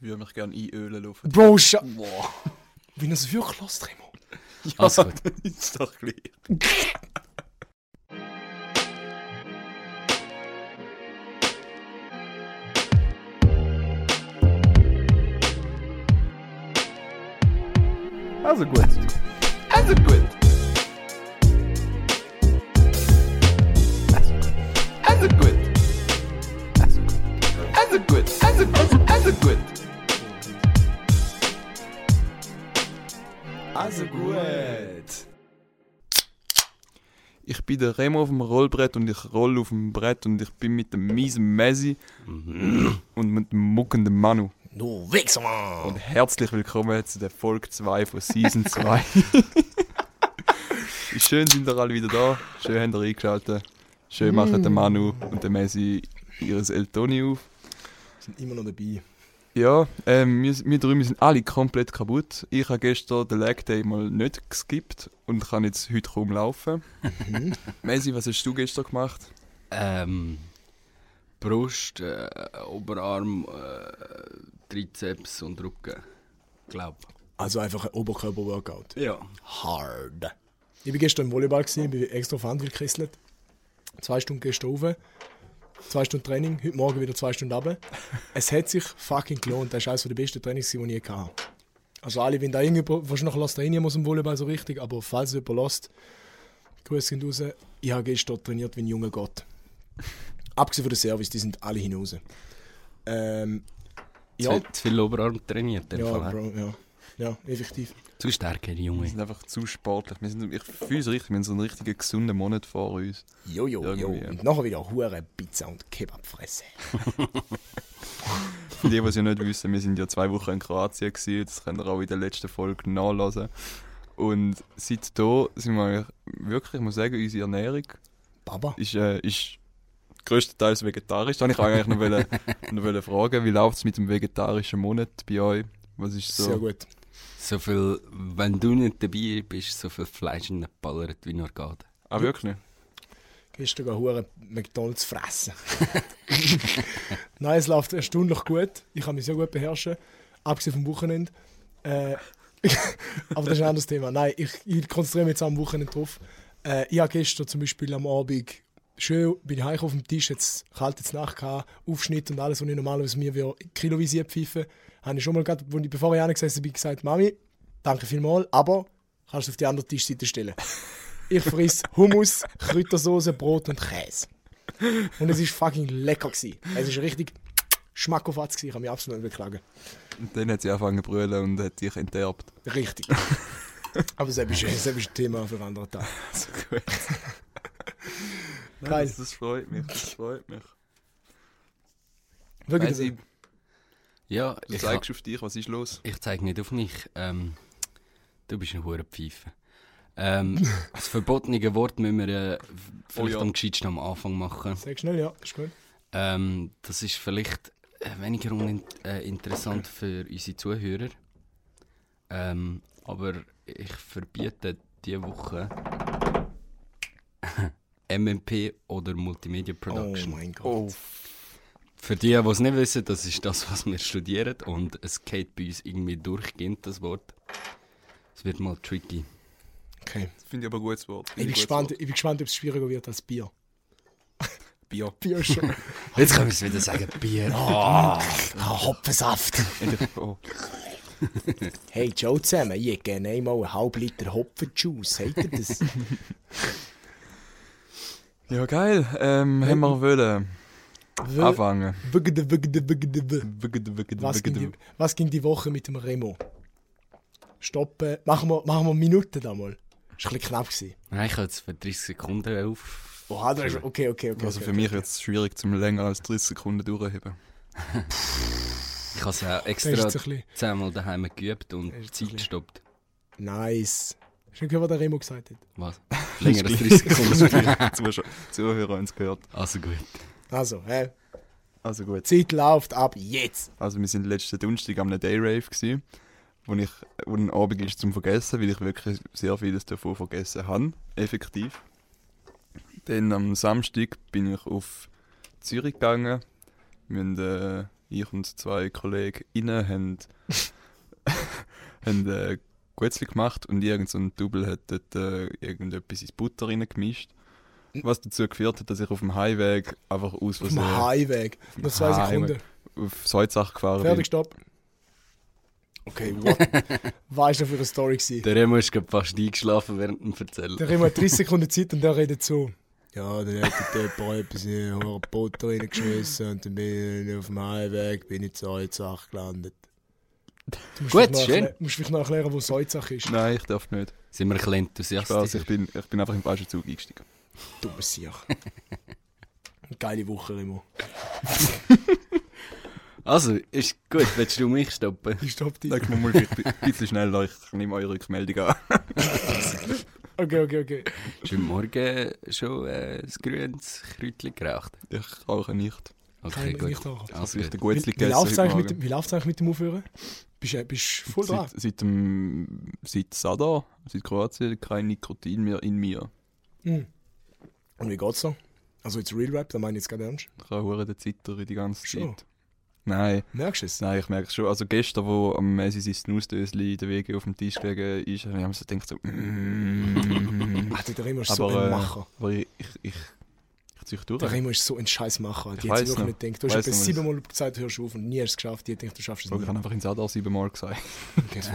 würde mich gerne einölen laufen. Bro, scha Boah. Wie es wirklich los, Remo. Ja, Alles gut. ist doch gleich. Also gut. Der Remo auf dem Rollbrett und ich roll auf dem Brett und ich bin mit dem miesen Messi und mit dem muckenden Manu. Du Wichser, Mann. Und herzlich willkommen zu der Folge 2 von Season 2. Wie Schön sind ihr alle wieder da. Schön habt ihr eingeschaltet. Schön machen der Manu und der Messi ihres Eltoni auf. sind immer noch dabei. Ja, ähm, wir, wir wir sind alle komplett kaputt. Ich habe gestern den Leg Day mal nicht geskippt und kann jetzt heute kaum laufen. Messi, was hast du gestern gemacht? Ähm, Brust, äh, Oberarm, äh, Trizeps und Rücken. Glaub. Also einfach ein Oberkörper-Workout. Ja. Hard. Ich war gestern im Volleyball, gewesen, bin extra auf Handel gekesselt. Zwei Stunden gestern rauf. Zwei Stunden Training, heute Morgen wieder zwei Stunden runter. Es hat sich fucking gelohnt. Das war eines der besten Trainings, die ich je hatte. Also alle, wenn da irgendjemand, wahrscheinlich lässt da niemand aus dem Volleyball so richtig, aber falls jemand lässt, Grüße gehen raus. Ich habe gestern trainiert wie ein junger Gott. Abgesehen von der Service, die sind alle hinaus. Ähm, Ja. Zu, viel Oberarm trainiert. in ja, Fall, Bro, ja. Ja, effektiv. Zu stark, die Wir Junge. sind einfach zu sportlich. Wir sind, ich fühle es richtig, wir haben so einen richtigen gesunden Monat vor uns. Jojo, jo. Irgendwie. Und nachher wieder Hure Pizza und Kebab fressen. Für die, die es ja nicht wissen, wir sind ja zwei Wochen in Kroatien gewesen, das könnt ihr auch in der letzten Folge nachlesen. Und seit da sind wir eigentlich wirklich, ich muss sagen, unsere Ernährung Baba. ist, äh, ist größtenteils vegetarisch. Da ich eigentlich noch, wollen, noch wollen fragen, wie läuft es mit dem vegetarischen Monat bei euch? Was ist so? Sehr gut. So viel, wenn du nicht dabei bist, so viel Fleisch in den ballert wie nur geht. Ah, wirklich? Gestern gehen Hure McDonalds fressen. Nein, es läuft erstaunlich gut. Ich kann mich sehr gut beherrschen. Abgesehen vom Wochenende. Äh, aber das ist ein anderes Thema. Nein, ich, ich konzentriere mich jetzt am Wochenende drauf. Äh, ich habe gestern zum Beispiel am Abend schön bin ich auf dem Tisch, jetzt kalt jetzt Nacht gehabt, Aufschnitt und alles, was ich normalerweise mir wie kiloweise pfeife, habe ich schon mal gerade, wo ich, bevor ich angesessen bin, gesagt, Mami, danke vielmals, aber kannst du auf die andere Tischseite stellen. Ich friss Hummus, Kräutersoße, Brot und Käse. Und es war fucking lecker. Gewesen. Es war richtig schmackofatz, gewesen. ich kann mich absolut nicht beklagen. Und dann hat sie angefangen zu brüllen und hat dich enterbt. Richtig. Aber das ist, das ist ein Thema für einen anderen Tag. So gut. Nein, Geil. Das, das freut mich, das freut mich. Wirklich. Ja, du ich, zeigst auf dich, was ist los? ich zeige nicht auf mich. Ähm, du bist ein hoher Pfeife. Ähm, das verbotene Wort müssen wir äh, vielleicht ja. am gescheitsten am Anfang machen. Sag schnell, ja, ist gut. Ähm, das ist vielleicht äh, weniger uninteressant äh, interessant für unsere Zuhörer. Ähm, aber ich verbiete diese Woche MMP oder Multimedia Oh Production. mein Gott. Oh, Für die, die es nicht wissen, das ist das, was wir studieren und es geht bei uns irgendwie durchgehend, das Wort. Es wird mal tricky. Okay. finde ich aber ein gutes Wort. Ich bin, gespannt, Wort. ich bin gespannt, ob es schwieriger wird als Bier. Bier. Bier schon. Jetzt können wir es wieder sagen, Bier. Ah, Hopfensaft. oh. Hey, Joe zusammen, ich hätte gerne einmal einen halben Liter Hopfenjuice. Seht ihr das? Ja, geil. Ähm, haben wir wollen anfangen. Was ging, die, was ging die Woche mit dem Remo? Stoppen. Machen wir, machen wir Minuten da mal. Das war ein bisschen knapp. Gewesen. Nein, ich habe jetzt für 30 Sekunden auf. Oha, ist, okay, okay, okay. Also okay, für okay. mich wird es schwierig, zum länger als 30 Sekunden durchheben. Ich habe es ist extra zehnmal daheim geübt und Zeit gestoppt. nice. Hast du gehört, was der Remo gesagt hat? Was? Länger als 30 Sekunden. Zuhörer haben es gehört. also gut. Also, hä? Also gut. Zeit läuft ab jetzt. Also wir sind letzten Donnerstag am Day Rave gsi, wo ich wo ein Abend ist zum Vergessen, weil ich wirklich sehr vieles davon vergessen habe, effektiv. Dann am Samstag bin ich auf Zürich gegangen. Wir äh, ich und zwei KollegInnen haben, haben äh, Guetzli gemacht und irgend so ein Double hat dort äh, irgendetwas ins Butter reingemischt. Was dazu geführt hat, dass ich auf dem Highway einfach aus Auf dem Highweg. Noch zwei Highway. Sekunden. auf Salzach gefahren Fertig, bin. stopp. Okay, what? Was ist das für eine Story gewesen? Der Remo ist gerade fast eingeschlafen während dem Erzählen. Der Remo hat 30 Sekunden Zeit und der redet so. Ja, dann hat der jemand etwas in einen Butter reingeschmissen und dann bin ich auf dem Highweg, bin ich zu Salzach gelandet. Du musst Gut, schön. erklä- musst vielleicht noch erklären, wo Salzach ist. Nein, ich darf nicht. Sind wir ein bisschen Spaß, enthusiastisch? ich bin, ich bin einfach im falschen Zug eingestiegen. Dummes Sieg. Geile Woche, Remo. Also, ist gut, willst du mich stoppen? Ich stopp dich. Sag mir mal vielleicht ein bisschen schneller, ich nehme eure Rückmeldung an. Okay, okay, okay. Hast du heute Morgen schon äh, ein grünes Kräutchen geraucht? Ich rauche nicht. Kann Okay, ich mir gut. nicht rauchen. Also Also ich gut. Wie, läuft es eigentlich, mit dem- wie läuft's eigentlich mit dem Aufhören? Bist du bist du voll dran? Seit, seit, dem, seit Sada, seit Kroatien, kein Nikotin mehr in mir. Hm. Und wie geht's so? Also jetzt Real Rap, da meine ich jetzt gerade ernst. Ich habe hure den Zitter die ganze Schon? Zeit. Nein, Merkst du es? nein, ich merke es schon. Also gestern, wo am Messi sein Snooze-Dösli in der Wege auf dem Tisch gelegen ist, habe ich so gedacht so... mm. Ah, der Remo ist so aber ein äh, Macher. aber ich, ich, ich, ich durch. Der Remo ist so ein Scheißmacher. Ich Die hat sich noch. nicht gedacht. Du hast Weiss etwa noch, siebenmal gesagt, du hörst auf und nie hast du es geschafft. Die hat gedacht, du schaffst es Ich nicht. habe einfach in Sada siebenmal gesagt. Okay, so.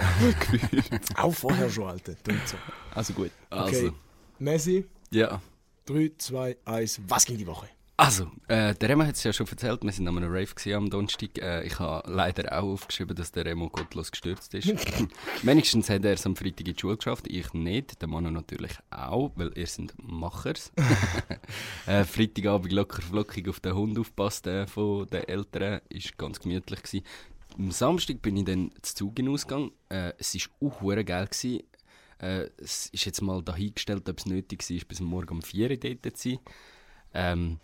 Auch vorher schon, Alter. So. Also gut. Also, Messi, ja. 3, 2, 1. Was ging die Woche? Also, äh, der Remo hat es ja schon erzählt, wir sind an einem Rave am Donnerstag. Äh, ich habe leider auch aufgeschrieben, dass der Remo gottlos gestürzt ist. Wenigstens hat er es am Freitag in die Schule geschafft, ich nicht, der Manu natürlich auch, weil ihr sind Machers. äh, Freitagabend locker flockig auf den Hund aufpasst äh, von den Eltern, ist ganz gemütlich gewesen. Am Samstag bin ich dann zu Zug hinausgegangen. Äh, es war auch geil. Gewesen. Äh, es ist jetzt mal dahingestellt, ob es nötig war, bis morgen um 4 Uhr dort zu sein. Ähm,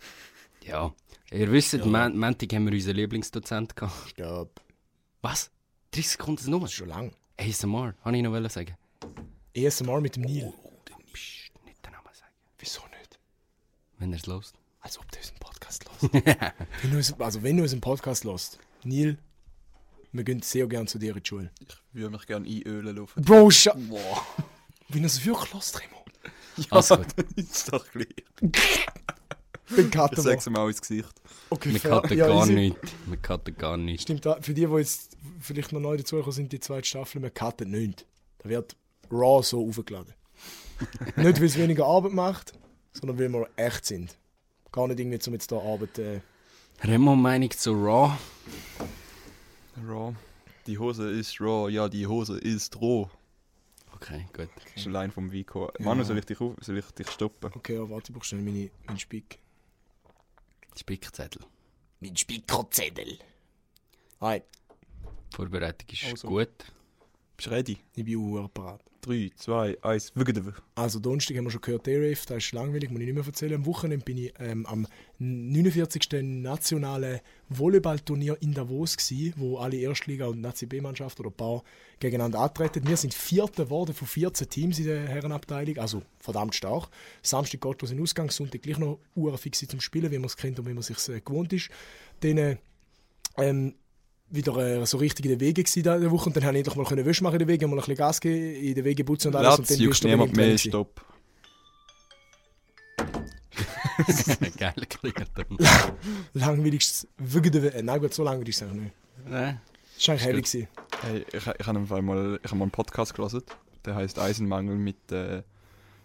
ja, ihr wisst, ja. Mon Montag haben wir unseren Lieblingsdozent gehabt. Stopp. Was? 30 Sekunden Nummer? Das ist schon lang. ASMR, habe ich noch wollen sagen. ASMR mit dem Neil. Psst, nicht den Namen sagen. Wieso nicht? Wenn er es lost. Als ob du unseren Podcast hörst. wenn du uns, also wenn du unseren Podcast hörst, Neil, wir gehen sehr gerne zu dir in die Schule. Ich würde mich gerne einölen laufen. Bro, scha Boah. Wenn du es wirklich hörst, Remo. Also gut. ist doch gleich. Bin Ich Kater. sag's ihm auch ins Gesicht. Okay, Wir fair. cutten Ja, gar easy. nichts. Wir cutten gar nichts. Stimmt, da- für die, die jetzt vielleicht noch neu dazugekommen sind, die zweite Staffel, wir cutten nicht. Da wird Raw so aufgeladen. nicht, weil es weniger Arbeit macht, sondern weil wir echt sind. Gar nicht irgendwie, um jetzt da Arbeit... Äh, Remo Meinung zu Raw. Raw. Die Hose ist raw, ja, die Hose ist roh. Okay, gut. Das ist allein vom Vico. Manu, soll ich dich, auf, soll ich dich stoppen? okay, ja, warte, ich brauche schnell meine, meinen Spick. Spickzettel. Mein Spickerzettel. Hi, Die Vorbereitung ist Also. gut. Bist du ready? ich bin auch parat. 3, 2, 1, wügede. Also Donnerstag haben wir schon gehört, D-Rave, das ist langweilig, muss ich nicht mehr erzählen. Am Wochenende bin ich ähm, am 49. nationalen Volleyballturnier in Davos gsi, wo alle Erstliga- und Nazi-B-Mannschaft oder ein paar gegeneinander antreten. Wir sind Vierter geworden von 14 Teams in der Herrenabteilung, also verdammt stark. Samstag geht los in Ausgang, Sonntag gleich noch Uhr fix zum Spielen, wie man es kennt und wie man sich äh, gewohnt ist. Dann äh, ähm, wieder äh, so richtig in den Wege gsi da in der Woche und dann habe ich endlich mal können Wäsche machen in den Wegen, mal ein bisschen Gas geben, in den Wegen putzen und alles. und Latz, dann juckt bist du niemand mehr, stopp. Geil Klingelton. langweiligst, wirklich, äh, nein gut, so langweilig ist es eigentlich nicht. Nein. Das war eigentlich heavy. gewesen. Hey, ich, ich habe mal, ich hab mal einen Podcast gelesen. Der heißt Eisenmangel mit, äh,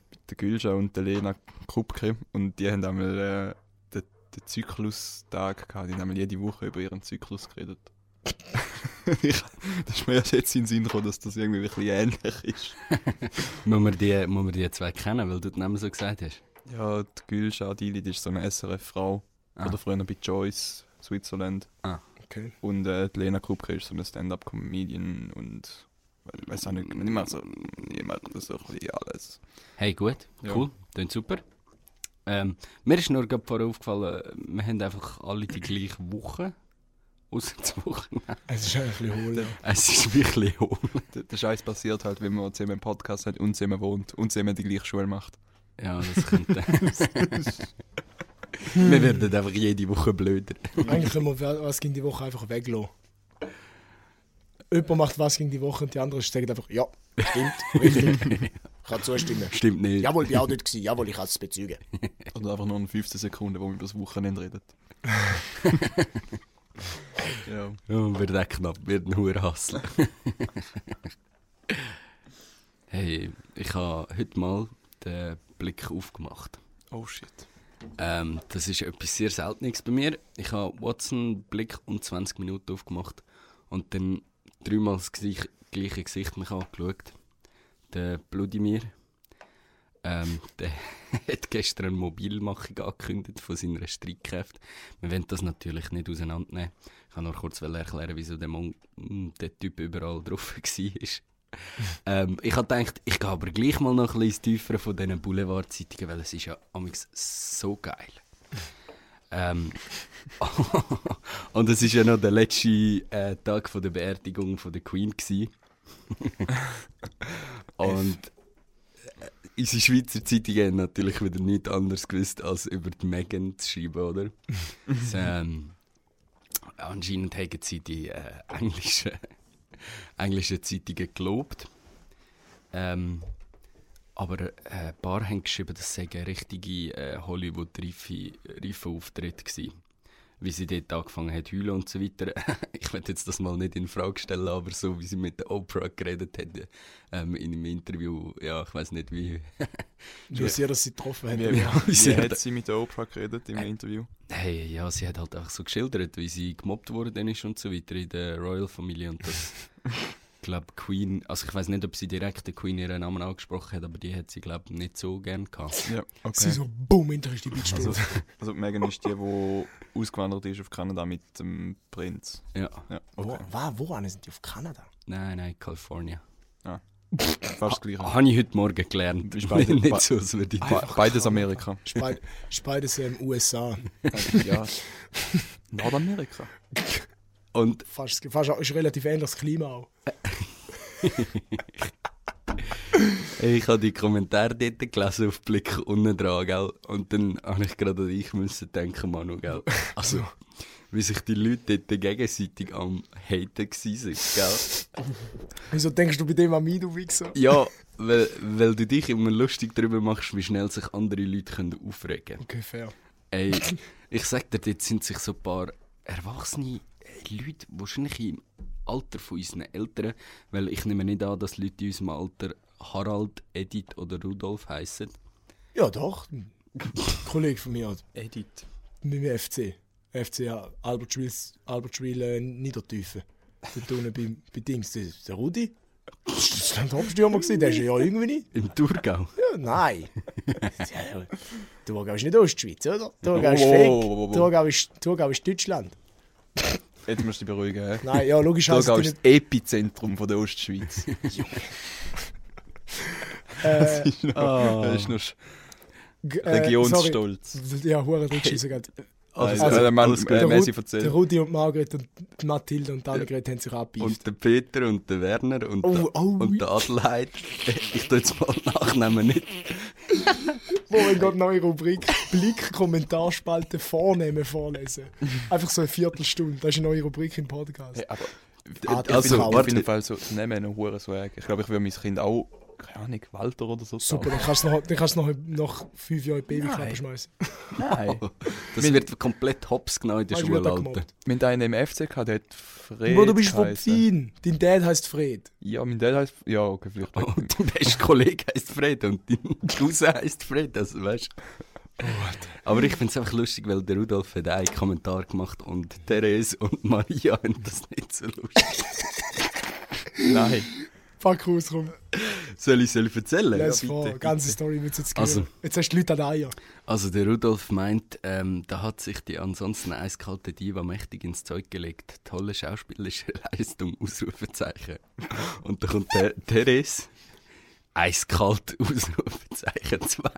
mit der Gülscha und der Lena Krupke. Und die haben einmal äh, den, den Zyklustag gehabt. Die haben einmal jede Woche über ihren Zyklus geredet. Ich, das ist mir erst jetzt in den Sinn gekommen, dass das irgendwie ein bisschen ähnlich ist. Muss man, die, muss man die zwei kennen, weil du den Namen so gesagt hast? Ja, die Gülscha Dili, die ist so eine SRF-Frau. Ah. Oder früher bei Joyce, Switzerland. Okay. Und äh, die Lena Krupke ist so eine Stand-Up-Comedian und ich weiß auch nicht, nicht mehr so, das so ein bisschen alles. Hey, gut, Ja. cool, klingt super. Ähm, mir ist nur gerade vorher aufgefallen, wir haben einfach alle die gleiche Woche. Woche. Es ist ein bisschen hohl. Es ist wirklich hohl. Der, der Scheiß passiert halt, wenn man zusammen einen Podcast hat und zusammen wohnt und zusammen die gleiche Schule macht. Ja, das könnte. Wir werden einfach jede Woche blöder. Eigentlich können wir was gegen die Woche einfach weglassen. Jemand macht was gegen die Woche und die anderen sagen einfach, ja, stimmt, richtig. Ich kann zustimmen. Stimmt nicht. Jawohl, ich war auch dort. Gewesen. Jawohl, ich kann es bezeugen. Oder einfach nur in 15 Sekunden, wo wir über das Wochenende reden. Ja. Ja, wird auch knapp, wird ein hoher Hassel. hey, ich habe heute mal den Blick aufgemacht. Oh shit. Ähm, das ist etwas sehr Seltenes bei mir. Ich habe Watson Blick um 20 Minuten aufgemacht und dann dreimal das gleiche, gleiche Gesicht mich angeschaut. Der Bludimir. Ähm, der hat gestern eine Mobilmachung angekündigt von seiner Streitkräfte. Wir wollen das natürlich nicht auseinandernehmen. Ich kann nur kurz erklären, wieso der, Mon der Typ überall drauf war. ähm, ich habe gedacht, ich gehe aber gleich mal noch ein bisschen tiefer von diesen Boulevardzeitungen, weil es ist ja amigs so geil. ähm, und es war ja noch der letzte äh, Tag von der Beerdigung von der Queen. und unsere Schweizer Zeitungen haben natürlich wieder nichts anderes gewusst, als über die Megan zu schreiben, oder? so, ähm, anscheinend haben sie die äh, englischen, englischen Zeitungen gelobt. Ähm, aber äh, ein paar haben geschrieben, das sei ein richtiger äh, Hollywood-reifer Auftritt gewesen. Wie sie dort angefangen hat zu heulen und so weiter. ich werde jetzt das mal nicht in Frage stellen, aber so wie sie mit der Oprah geredet hat ähm, in einem Interview, ja, ich weiß nicht wie. Wie sehr, dass sie getroffen haben. Wie, wie, Ja, wie sie hat hat- sie mit der Oprah geredet im Interview? Hey, ja, sie hat halt einfach so geschildert, wie sie gemobbt worden ist und so weiter in der Royal-Familie und das. Ich glaube, Queen, also ich weiß nicht, ob sie direkt der Queen ihren Namen angesprochen hat, aber die hat sie, glaube ich, nicht so gern gehabt. Ja, Sie okay. so, boom, hinter ist die Bitch Also, also Megan ist die, die ausgewandert ist auf Kanada mit dem Prinz. Ja, Ja, Wo, okay. wa- wo sind die? Auf Kanada? nein, nein, California. Fast das gleiche. Habe ich heute Morgen gelernt. Ist beide- nicht so, als würde ich Be beides Amerika. Ist beid- ist beides ähm, USA. ja. Nordamerika. Und Fast, fast auch- ist relativ ähnliches Klima auch. Ich habe die Kommentare dort gelesen auf Blick unten dran, gell? Und dann habe ich gerade an dich müssen denken, Manu, gell? Also, wie sich die Leute dort gegenseitig am haten waren, gell? Wieso denkst du bei dem an mich, du Wichser? Ja, weil, weil du dich immer lustig darüber machst, wie schnell sich andere Leute können aufregen können. Okay, fair. Ey, ich sag dir, dort sind sich so ein paar erwachsene Leute, wahrscheinlich im Alter von unseren Eltern, weil ich nehme nicht an, dass Leute in unserem Alter Harald, Edith oder Rudolf heißen. Ja, doch. Ein Kollege von mir hat Edit. mit dem FC. FC Albertschwil, Albertschwil äh, Niedertiefen. Dort unten bei, bei Dings. Der, der Rudi? Das war ein Topstürmer, der ist ja irgendwie nicht. Im Thurgau. Ja, nein. Thurgau ist nicht Ostschweiz, oder? Thurgau ist fake. Thurgau ist, Thurgau ist Deutschland. Jetzt musst du dich beruhigen. hä? Nein, ja, logisch Thurgau es ist das Epizentrum von der Ostschweiz. Äh, das ist noch, das ist noch äh, sorry. Regionsstolz. Ja, hure Rückschüsse gerade. Also, Also, äh, man, äh, Der, Messi Ru- erzählt. der Rudi und Margret und Mathilde und Annegret haben sich abgebieft. Und der Peter und der Werner und, Oh, der, oh, und der Adelheid. Ich tue jetzt mal nachnehmen, nicht? Wo wir gerade neue Rubrik Blick Kommentarspalte vornehmen vorlesen. Einfach so eine Viertelstunde. Das ist eine neue Rubrik im Podcast. Hey, aber Ah, ich also, auf warte. jeden Fall so Namen noch hure Swag. Ich glaube, ich würde mein Kind auch, keine Ahnung, Walter oder so Super, dann kannst du noch, dann kannst du noch nach fünf die Babyklappe schmeißen. Nein. Das wird komplett hops genau in der Weißt du, Schule, da Alter. gemobbt? Haben einen im FC gehabt, der hat Fred Bro, du bist von geheißen. Pfin. Dein Dad heißt Fred. Ja, mein Dad heißt... Ja, okay, vielleicht. Und dein bester Kollege heisst Fred und dein Cousin heisst Fred, also weißt Oh, Aber ich finde es einfach lustig, weil der Rudolf hat einen Kommentar gemacht und Therese und Maria haben das nicht so lustig. Nein. Fuck raus, komm. Soll ich soll ich erzählen? Lass Ja, vor. bitte, Ganze bitte. Story wird jetzt Also. also. Jetzt hast du die Leute an den Eier. Also der Rudolf meint, ähm, da hat sich die ansonsten eiskalte Diva mächtig ins Zeug gelegt. Tolle schauspielerische Leistung, Ausrufezeichen. Und da kommt der Therese, eiskalt, Ausrufezeichen 2.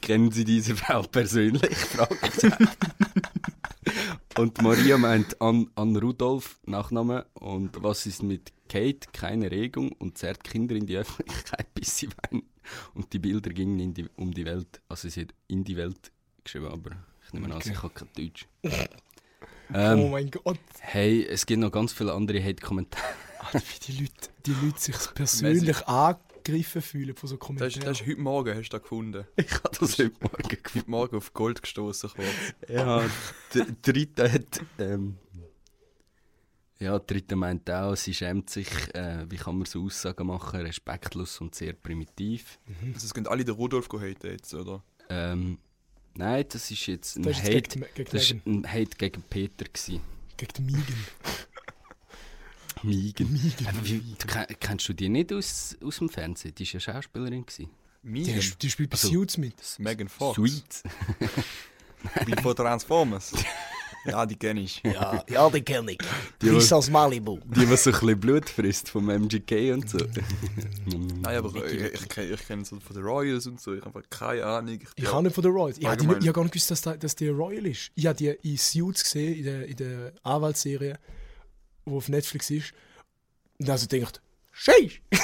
Kennen Sie diese Frau persönlich? Fragezeichen. Und Maria meint an, an Rudolf, Nachname. Und was ist mit Kate? Keine Regung und zerrt Kinder in die Öffentlichkeit, bis sie weinen. Und die Bilder gingen in die, um die Welt, also sie hat in die Welt geschrieben, aber ich nehme an, Okay. ich habe kein Deutsch. oh ähm, mein Gott. hey, es gibt noch ganz viele andere Hate-Kommentare. Wie die Leute, die Leute sich persönlich angegriffen fühlen von so Das ist, Kommentaren. das ist heute Morgen, hast du das gefunden. Ich habe das heute Morgen Heute Morgen auf Gold gestoßen. Ja, der dritte hat. Ähm, ja, der dritte meint auch, sie schämt sich, äh, wie kann man so Aussagen machen, respektlos und sehr primitiv. Also es gehen alle den Rudolf haten jetzt, oder? Ähm, nein, das ist jetzt ein Das ist Hate. gegen, gegen, Das war ein Hate gegen Peter. Gewesen. gegen den Megan. Migen. Aber wie, du, ken- kennst du die nicht aus, aus dem Fernsehen? Die war ja Schauspielerin. Gewesen. Die, Megan. die spielt bei Also- Suits mit. Megan Fox. Sweet. Wie von Transformers. ja, die kenne ich. Ja, ja, die kenne ich. Die, die, aus Malibu. die, die so ein bisschen Blut frisst vom MGK und so. Nein, aber ich, ich, kenn- ich kenne so von den Royals und so. Ich habe einfach keine Ahnung. Ich, Ich habe nicht von den Royals. Ich habe die- Allgemein. ich habe gar nicht gewusst, dass, da- dass die Royal ist. Ich habe die in Suits gesehen, in der, in der Anwaltsserie, die auf Netflix ist. Und also denkt, Scheiß!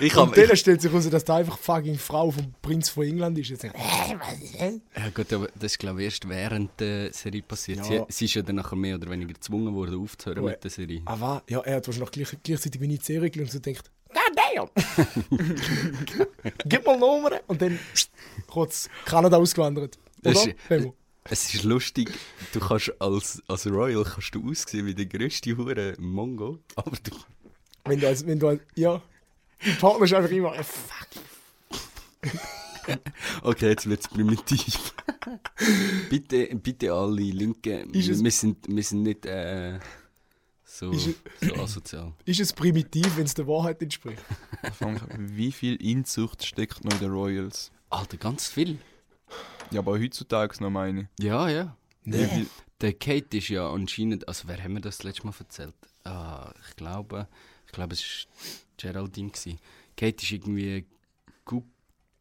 Ich Und habe dann stellt sich heraus, dass da einfach fucking Frau vom Prinz von England ist. Jetzt denkt, Ja gut, aber das ist glaube ich erst während der Serie passiert. Ja. Sie, sie ist ja dann nachher mehr oder weniger gezwungen worden aufzuhören Oh, mit der Serie. ah, was? Ja, er hat wahrscheinlich gleich, gleichzeitig ich die Serie geschaut und so denkt, God damn! Gib mal Nummern! Und dann pst, kurz Kanada ausgewandert. Das Oder? ist- Remo? Es ist lustig, du kannst als, als Royal kannst du aussehen wie der grösste Hure Mongo, aber du Wenn du als, wenn du als, ja, dein Partner ist einfach immer, fuck. Okay, jetzt wird es primitiv. bitte, bitte alle Linken, es- wir sind, wir sind nicht äh, so, Ist so asozial. Ist es primitiv, wenn es der Wahrheit entspricht? Wie viel Inzucht steckt noch in den Royals? Alter, ganz viel. Ja, aber heutzutage noch meine. Ja, ja. Viel, Der Kate ist ja anscheinend, also wer haben wir das letzte Mal erzählt? Ah, ich glaube, ich glaube es war Geraldine. Gewesen. Kate ist irgendwie Gu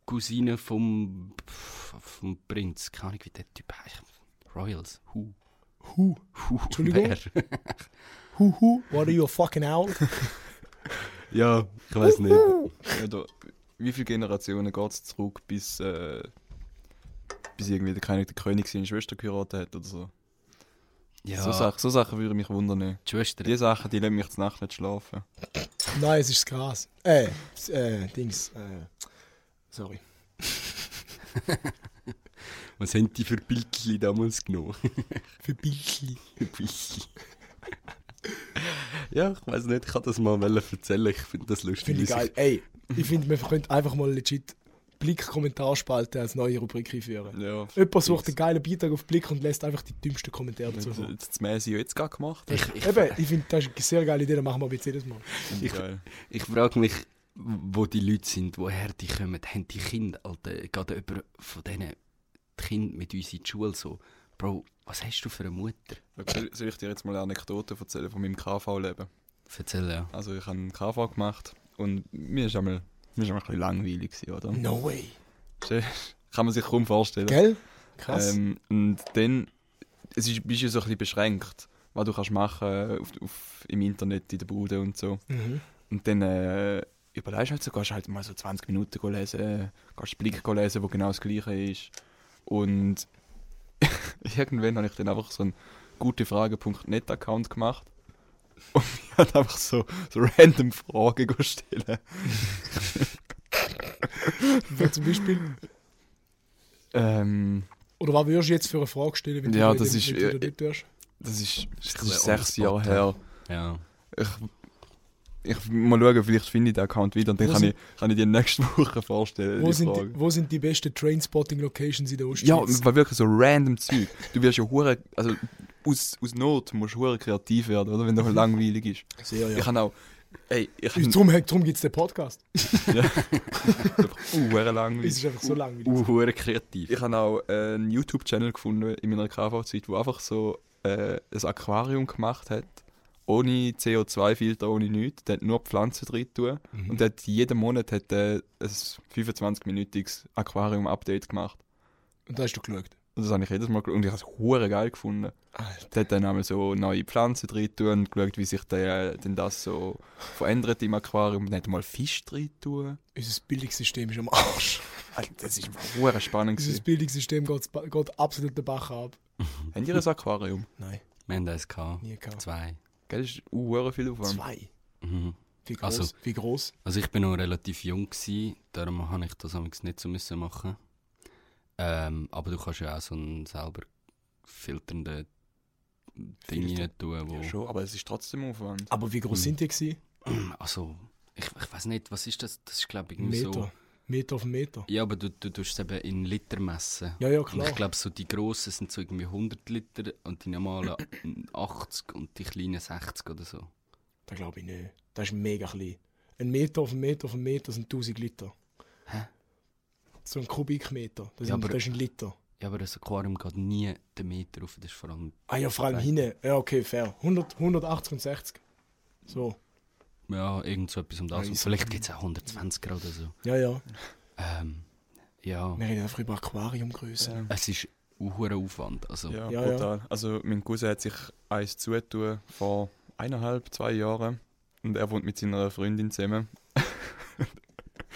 Cousine vom, vom Prinz. Keine Ahnung, wie der Typ heißt. Royals. Hu. Hu, Hu. Entschuldigung? Hu, hu, what are you, a fucking owl? Ja, ich weiß nicht. ja, da, wie viele Generationen geht es zurück, bis, äh, bis irgendwie der König, der König seine Schwester geheiratet hat oder so? Ja, So, Sachen, so Sachen würde mich wundern. die Schwester. Die Sachen, die lassen mich zur Nacht nicht schlafen. Nein, es ist das Gras. Äh, äh, Dings, äh, sorry. Was haben die für Bildchen damals genommen? Für Bildchen. Bildchen. ja, ich weiß nicht, ich kann das mal erzählen. Ich finde das lustig. Finde ich geil. Ey, ich finde, wir könnten einfach mal legit Blick-Kommentarspalte als neue Rubrik einführen. Ja. Jemand sucht einen geilen Beitrag auf Blick und lässt einfach die dümmsten Kommentare jetzt das Messi jetzt gerade gemacht. Ich, ich, Eben, ich finde, das ist eine sehr geile Idee, das machen wir jetzt jedes Mal. Ich ich frage mich, wo die Leute sind, woher die kommen. Haben die Kinder, Alter, geht jemand von diesen Kindern mit uns in die Schule so? Bro, was hast du für eine Mutter? Soll, ich dir jetzt mal eine Anekdote erzählen von meinem KV-Leben? Erzähl ja. Also ich habe einen KV gemacht und mir ist einmal, ist einmal ein bisschen langweilig gewesen, oder? No way. Kann man sich kaum vorstellen. Gell? Krass. Ähm, und dann, es ist, bist du so ein bisschen beschränkt, was du kannst machen auf, auf, im Internet, in der Bude und so. Mhm. Und dann äh, überlegst du halt so, gehst halt mal so 20 Minuten lesen, gehst Blick go lesen, wo genau das Gleiche ist. Und irgendwann habe ich dann einfach so einen gutefrage.net-Account gemacht und halt einfach so, so random Fragen stellen. Wer zum Beispiel. Ähm, Oder was würdest du jetzt für eine Frage stellen, wenn Ja, du das ist, äh, dort wärst? das ist, das ist sechs Jahre her. Ja. Ich, ich mal schauen, vielleicht finde ich den Account wieder und dann Wo kann sind- ich, kann ich dir nächste Woche vorstellen. Wo die sind, Frage. die, wo sind die besten Trainspotting-Locations in der Ostschweiz? Ja, war wirklich so random Zeug. Du wirst ja hure, also aus, aus Not musst du kreativ werden, oder? Wenn du langweilig ist. sehr, Ich ja. kann auch, ey, ich habe Darum, darum gibt es den Podcast. hure Es langweilig. ist einfach so langweilig. Uh, hure kreativ. Ich habe auch äh, einen YouTube-Channel gefunden in meiner KV-Zeit, wo einfach so äh, ein Aquarium gemacht hat. Ohne CO2-Filter, ohne nichts. Der hat nur Pflanzen drin tun. Mhm. Und der hat jeden Monat hat der ein 25-minütiges Aquarium-Update gemacht. Und da hast du geschaut. Und das habe ich jedes Mal geschaut. Und ich habe es hure geil gefunden. Alter. Der hat dann einmal so neue Pflanzen drin tun und geschaut, wie sich der, denn das so verändert im Aquarium. Dann hat er mal Fisch drin tun. Unser Bildungssystem ist am Arsch. Alter, das ist hure spannend. Unser gewesen. Bildungssystem geht, geht absolut den Bach ab. Habt ihr ein Aquarium? Nein, Wir haben eins gehabt. nie gehabt. Zwei. Gell, das ist hure viel Aufwand. Zwei. Mhm. Wie groß? Also- Wie groß? Also ich bin noch relativ jung gsi, darum habe ich das amigs nicht so müssen machen. Ähm, aber du kannst ja auch so einen selber filternden Ding rein tun, wo... Ja, schon, aber es ist trotzdem Aufwand. Aber wie groß Mhm. sind die gewesen? Also, ich, ich weiß nicht, was ist das? Das ist glaube ich irgendwie Meter. so... Meter auf Meter. Ja, aber du, du tust es eben in Liter messen. Ja, ja, Und klar. ich glaube, so die grossen sind so irgendwie 100 Liter und die normalen 80 und die kleinen 60 oder so. Das glaube ich nicht. Das ist mega klein. Ein Meter auf einen Meter auf einen Meter sind 1000 Liter. Hä? So ein Kubikmeter. Das, Ja, sind, aber- das ist ein Liter. Ja, aber das Aquarium geht nie den Meter rauf, das ist vor allem... Ah ja, vor allem hinten. Ja, okay, fair. 100, 180 und 60. So. Ja, irgend so etwas um das. Ja, vielleicht gibt es auch 120 Grad oder so. Ja, ja. Ähm, ja, Wir reden einfach über Aquariumgröße. Ja. es ist ein hoher Aufwand. Also, Ja, Ja, brutal. Also mein Cousin hat sich eins zugetan vor eineinhalb, zwei Jahren. Und er wohnt mit seiner Freundin zusammen.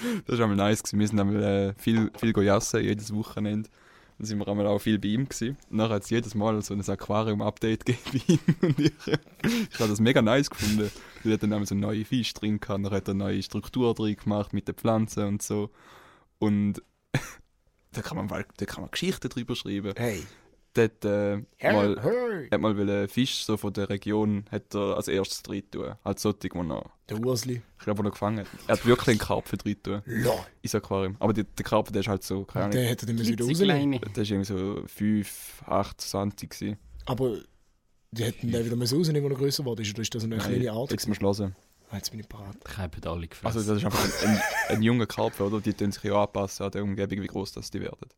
das war einmal nice. Gewesen. Wir sind einmal äh, viel, viel jassen, jedes Wochenende. Dann sind wir einmal auch viel bei ihm gewesen. Und nachher hat es jedes Mal so ein Aquarium-Update gegeben. Und ich, ich habe das mega nice gefunden. Weil er dann so neue Fisch drin kann. Dann hat er eine neue Struktur drin gemacht mit den Pflanzen und so. Und da kann man, da kann man Geschichten drüber schreiben. Hey. Der hat, äh, mal, hey. er hat mal einen Fisch so von der Region hat er als erstes drin tun. Als solche, wo er, Der Ursli. ich glaube, wo er gefangen hat. Er hat wirklich einen Karpfen drin tun. Lol. Ins Aquarium. Aber die, der Karpfen, der ist halt so, keine Ahnung. Der hätte den müssen wieder rausnehmen. Klitzekleine. Der ist irgendwie so 5, 8 cm gewesen. Aber die hätten den wieder müssen rausnehmen, wenn er größer wurde. Oder ist das eine kleine Art? jetzt mal schlossen. Ah, jetzt bin ich parat. Ich habe alle gefressen. Also das ist einfach ein, ein, ein junger Karpfen, oder? Die tun sich ja anpassen an der Umgebung, wie groß das die werden.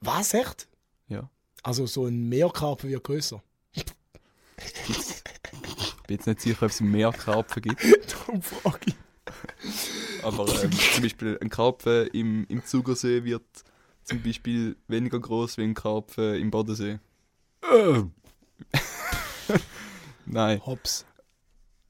Was, echt? Ja. Also so ein Meerkarpfen wird größer. Ich bin jetzt nicht sicher, ob es mehr Karpfen gibt. Darum frage ich. Aber ähm, zum Beispiel ein Karpfen im, im Zugersee wird zum Beispiel weniger groß wie ein Karpfen im Bodensee. Nein, Hops.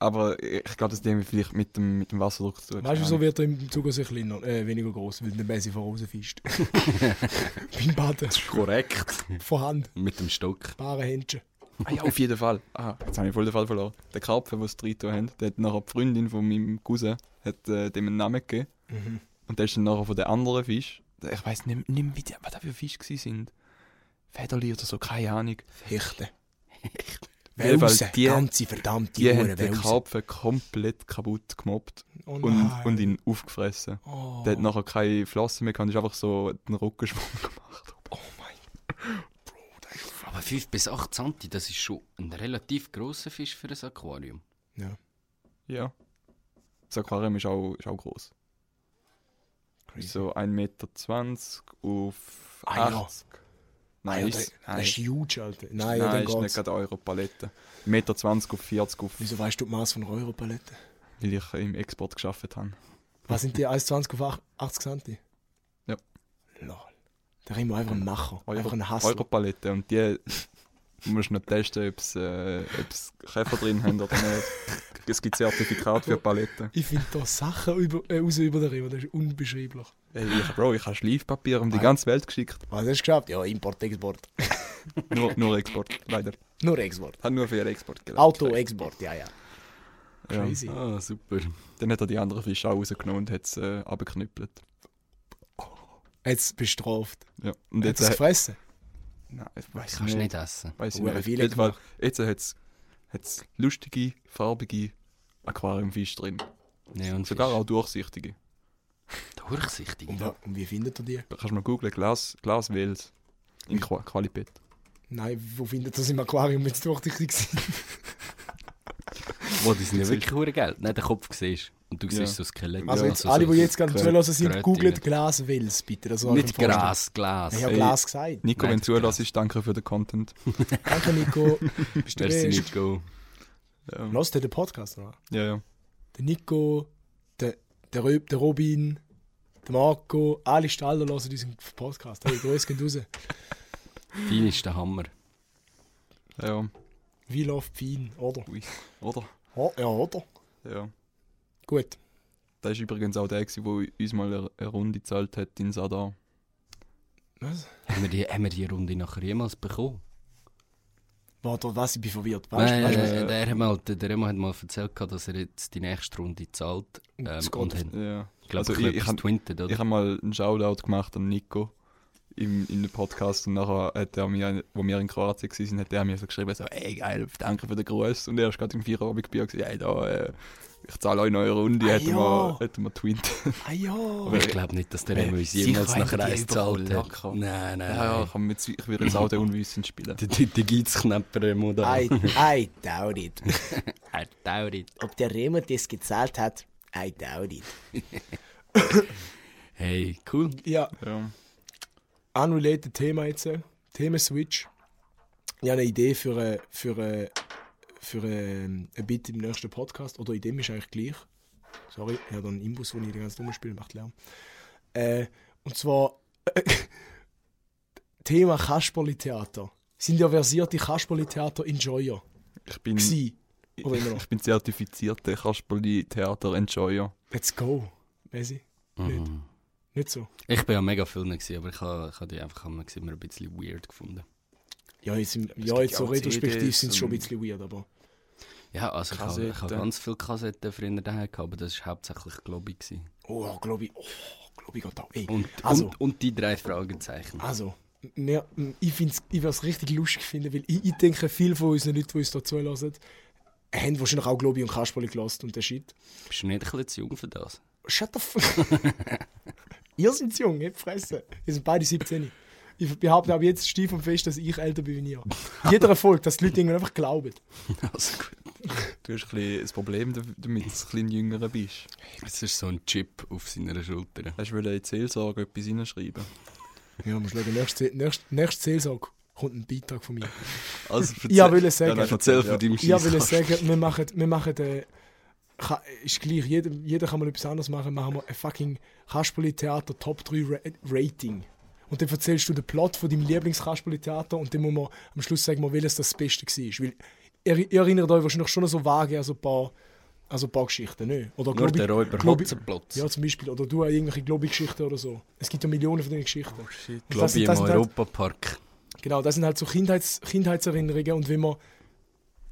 Aber ich glaube, das hat vielleicht mit dem, mit dem Wasserdruck zu tun. Weißt du, so wird er im Zugersee kleiner, äh, weniger groß, weil der Messi von rausfischt. Beim Baden. Korrekt. Von Hand. Mit dem Stock. Bare Händchen. Ah, ja, auf jeden Fall. Ah, jetzt habe ich voll den Fall verloren. Der Karpfen, den sie drin haben, der hat nachher die Freundin von meinem Cousin hat, äh, dem einen Namen gegeben. Mhm. Und der ist dann nachher von den anderen Fisch. Ich weiß nicht, nicht mehr, wie die, was das für Fische sind. Federli oder so, keine Ahnung. Hechte. Auf Fall, Welse, die- ganze verdammte Die haben den. Karpfen komplett kaputt gemobbt Oh und, und ihn aufgefressen. Oh. Der hat nachher keine Flossen mehr gehabt, ist einfach so den Rückenschwung gemacht. oh mein Bro, das ist Aber 5 bis 8 cm, das ist schon ein relativ grosser Fisch für ein Aquarium. Ja. Ja. Das Aquarium ist auch, ist auch groß. Crazy. So 1,20 Meter auf Ah, ja. 80. Nein, Ah, ist, das, nein, das ist huge, Alter. Nein, nein, dann ist nicht gerade Euro-Palette. 1,20 Meter auf 40 auf, Wieso weißt du die Maß von Europalette? weil ich im Export geschafft habe. Was sind die 1,20 auf 80 cm? Ja. Lol. Der Remo einfach ein Macher. Einfach ein Hassler. Europalette. Und die musst du noch testen, ob sie äh, ob's Käfer drin haben oder nicht. Es gibt Zertifikat für Paletten. Ich finde da Sachen über, äh, raus über den Remo, das ist unbeschreiblich. Ey, ich, Bro, ich habe Schleifpapier um die Ah. ganze Welt geschickt. Was hast du geschafft? Ja, Import, Export. Nur, nur Export, leider. Nur Export. Hat nur für Export gelernt. Auto, Export, ja, ja. Ja. Crazy. Ah, super. Dann hat er die anderen Fische auch rausgenommen und hat es äh, abgeknüppelt. Jetzt bestraft. Ja. Und Hat jetzt es gefressen? Nein, ich weiß Kannst du nicht. nicht essen. Weiss ich Hure nicht. Auf jeden Fall, jetzt hat es lustige, farbige Aquariumfische drin. Und Sogar Fisch. auch durchsichtige. Durchsichtig. Und, wa- und wie findet ihr die? Da kannst du mal googlen, Glas, Glaswels in Qua Qualität. Nein, wo findet ihr das im Aquarium, wenn es durchsichtig sind? Wo, die sind ja wirklich hure Geld. Nein, den Kopf siehst und du Ja. siehst so Skelett. Also jetzt so- alle, so- die jetzt gerade zulassen sind, googelt Glaswels bitte. Das Nicht. Gras, Glas. Ich habe. Glas gesagt. Nico, Nein, wenn du ist zulässt, danke für den Content. Danke, Nico. Bist du Merci, best. Nico. Ja, Hörst du den Podcast noch? ja. ja. Der Nico, der, der, Röb, der Robin, der Marco, alle Staller hören diesen Podcast. Hey, Grüße gehen raus. Fein ist der Hammer. Ja, Wie läuft Fein, oder? ui. Oder? Ja, oder? Ja. Gut. Das war übrigens auch der, der uns mal eine- Runde gezahlt hat in Sadar. Was? Haben wir, die, haben wir die Runde nachher jemals bekommen? Warte, was? Ich bin verwirrt. Weißt du, Nein, weißt äh, was? der, hat mal, der, der Remo hat mal erzählt, dass er jetzt die nächste Runde zahlt. Ähm, Das und hat, Ja. glaube Also ich, ich- etwas ich hab- twintet, oder? Ich habe mal einen Shoutout gemacht an Nico im, in dem Podcast und nachher hat er mir, wo wir in Kroatien waren, hat er mir so geschrieben, so, ey geil, danke für den Gruß. Und er ist gerade im Feierabendbier gesagt, ey da, äh, ich zahle euch neue Runde, Ah, hätten ja. wir, hätten wir twinnt. Ah ja. Aber ich glaube nicht, dass der Remo uns jemals nachher die eins hat. locker. Nein, nein, Ja, ja, kann mit, ich würde jetzt auch den unwissend spielen. Die, die, die Geizknapper Remo da. I, I doubt it. Er dauert. Ob der Remo das gezahlt hat, I doubt it. Hey, cool. Ja, Ja. unrelated Thema jetzt. äh, Themenswitch. Ich habe eine Idee für, äh, für, äh, für äh, ein Bit im nächsten Podcast. Oder in dem ist eigentlich gleich. Sorry, ich habe da einen Imbus, wo ich die ganze Zeit rumspiele, macht Lärm. Äh, und zwar Thema Kasperli-Theater. Sind ja versierte Kasperli-Theater-Enjoyer Ich bin, gsi. Oder immer noch. ich bin zertifizierter Kasperli-Theater-Enjoyer. Let's go. Weiss ich? Nicht. Mhm. Nicht so. Ich bin ja mega viel gewesen, aber ich habe, ich habe die einfach immer ein bisschen weird gefunden. Ja, jetzt, im, ja, jetzt so retrospektiv sind es schon ein und- bisschen weird, aber. Ja, also ich habe, ich habe Kassetten. ganz viele Kassetten früher daheim gehabt, aber das war hauptsächlich Globi. gewesen. Oh, ich. Oh, ich geht auch. Ey. Und, Also- und, und die drei Fragezeichen. Also, mir, ich, ich würde es richtig lustig finden, weil ich, ich denke, viele von unseren Leuten, die uns da zulassen, haben wahrscheinlich auch Globi und Kasperli gelassen und der Shit. Bist du nicht ein bisschen zu jung für das? Shut the fuck. Ihr seid jung, ihr fressen. Wir sind beide 17. Ich behaupte aber jetzt steif und fest, dass ich älter bin wie ihr. Jeder Erfolg, dass die Leute irgendwann einfach glauben. Also gut. Du hast ein bisschen ein Problem, da- damit du ein bisschen jüngerer bist. Es ist so ein Chip auf seiner Schulter. Hast du in die Seelsorge etwas hineinschreiben? Ja, musst schauen, nächste, nächste, nächste Seelsorge kommt ein Beitrag von mir. Also Ich wollte sagen, nein, erzähl ja. von deinem Ich will sagen, wir machen, wir machen äh, ka- ist gleich, jeder, jeder kann mal etwas anderes machen, machen wir ein fucking Kasperli-Theater Top 3 Ra Rating. Und dann erzählst du den Plot von deinem Lieblings-Kasperli-Theater und dann muss man am Schluss sagen, welches das Beste war. Weil ihr, ihr erinnert euch wahrscheinlich schon so vage an so ein paar, an so ein paar Geschichten, ne? Oder Nur Globi- der Räuber Globi-. Ja, zum Beispiel. Oder du an irgendwelche Globi-Geschichten oder so. Es gibt ja Millionen von diesen Geschichten. Und das Globi sind- im halt- Europapark. Genau, das sind halt so Kindheits Kindheitserinnerungen und wenn man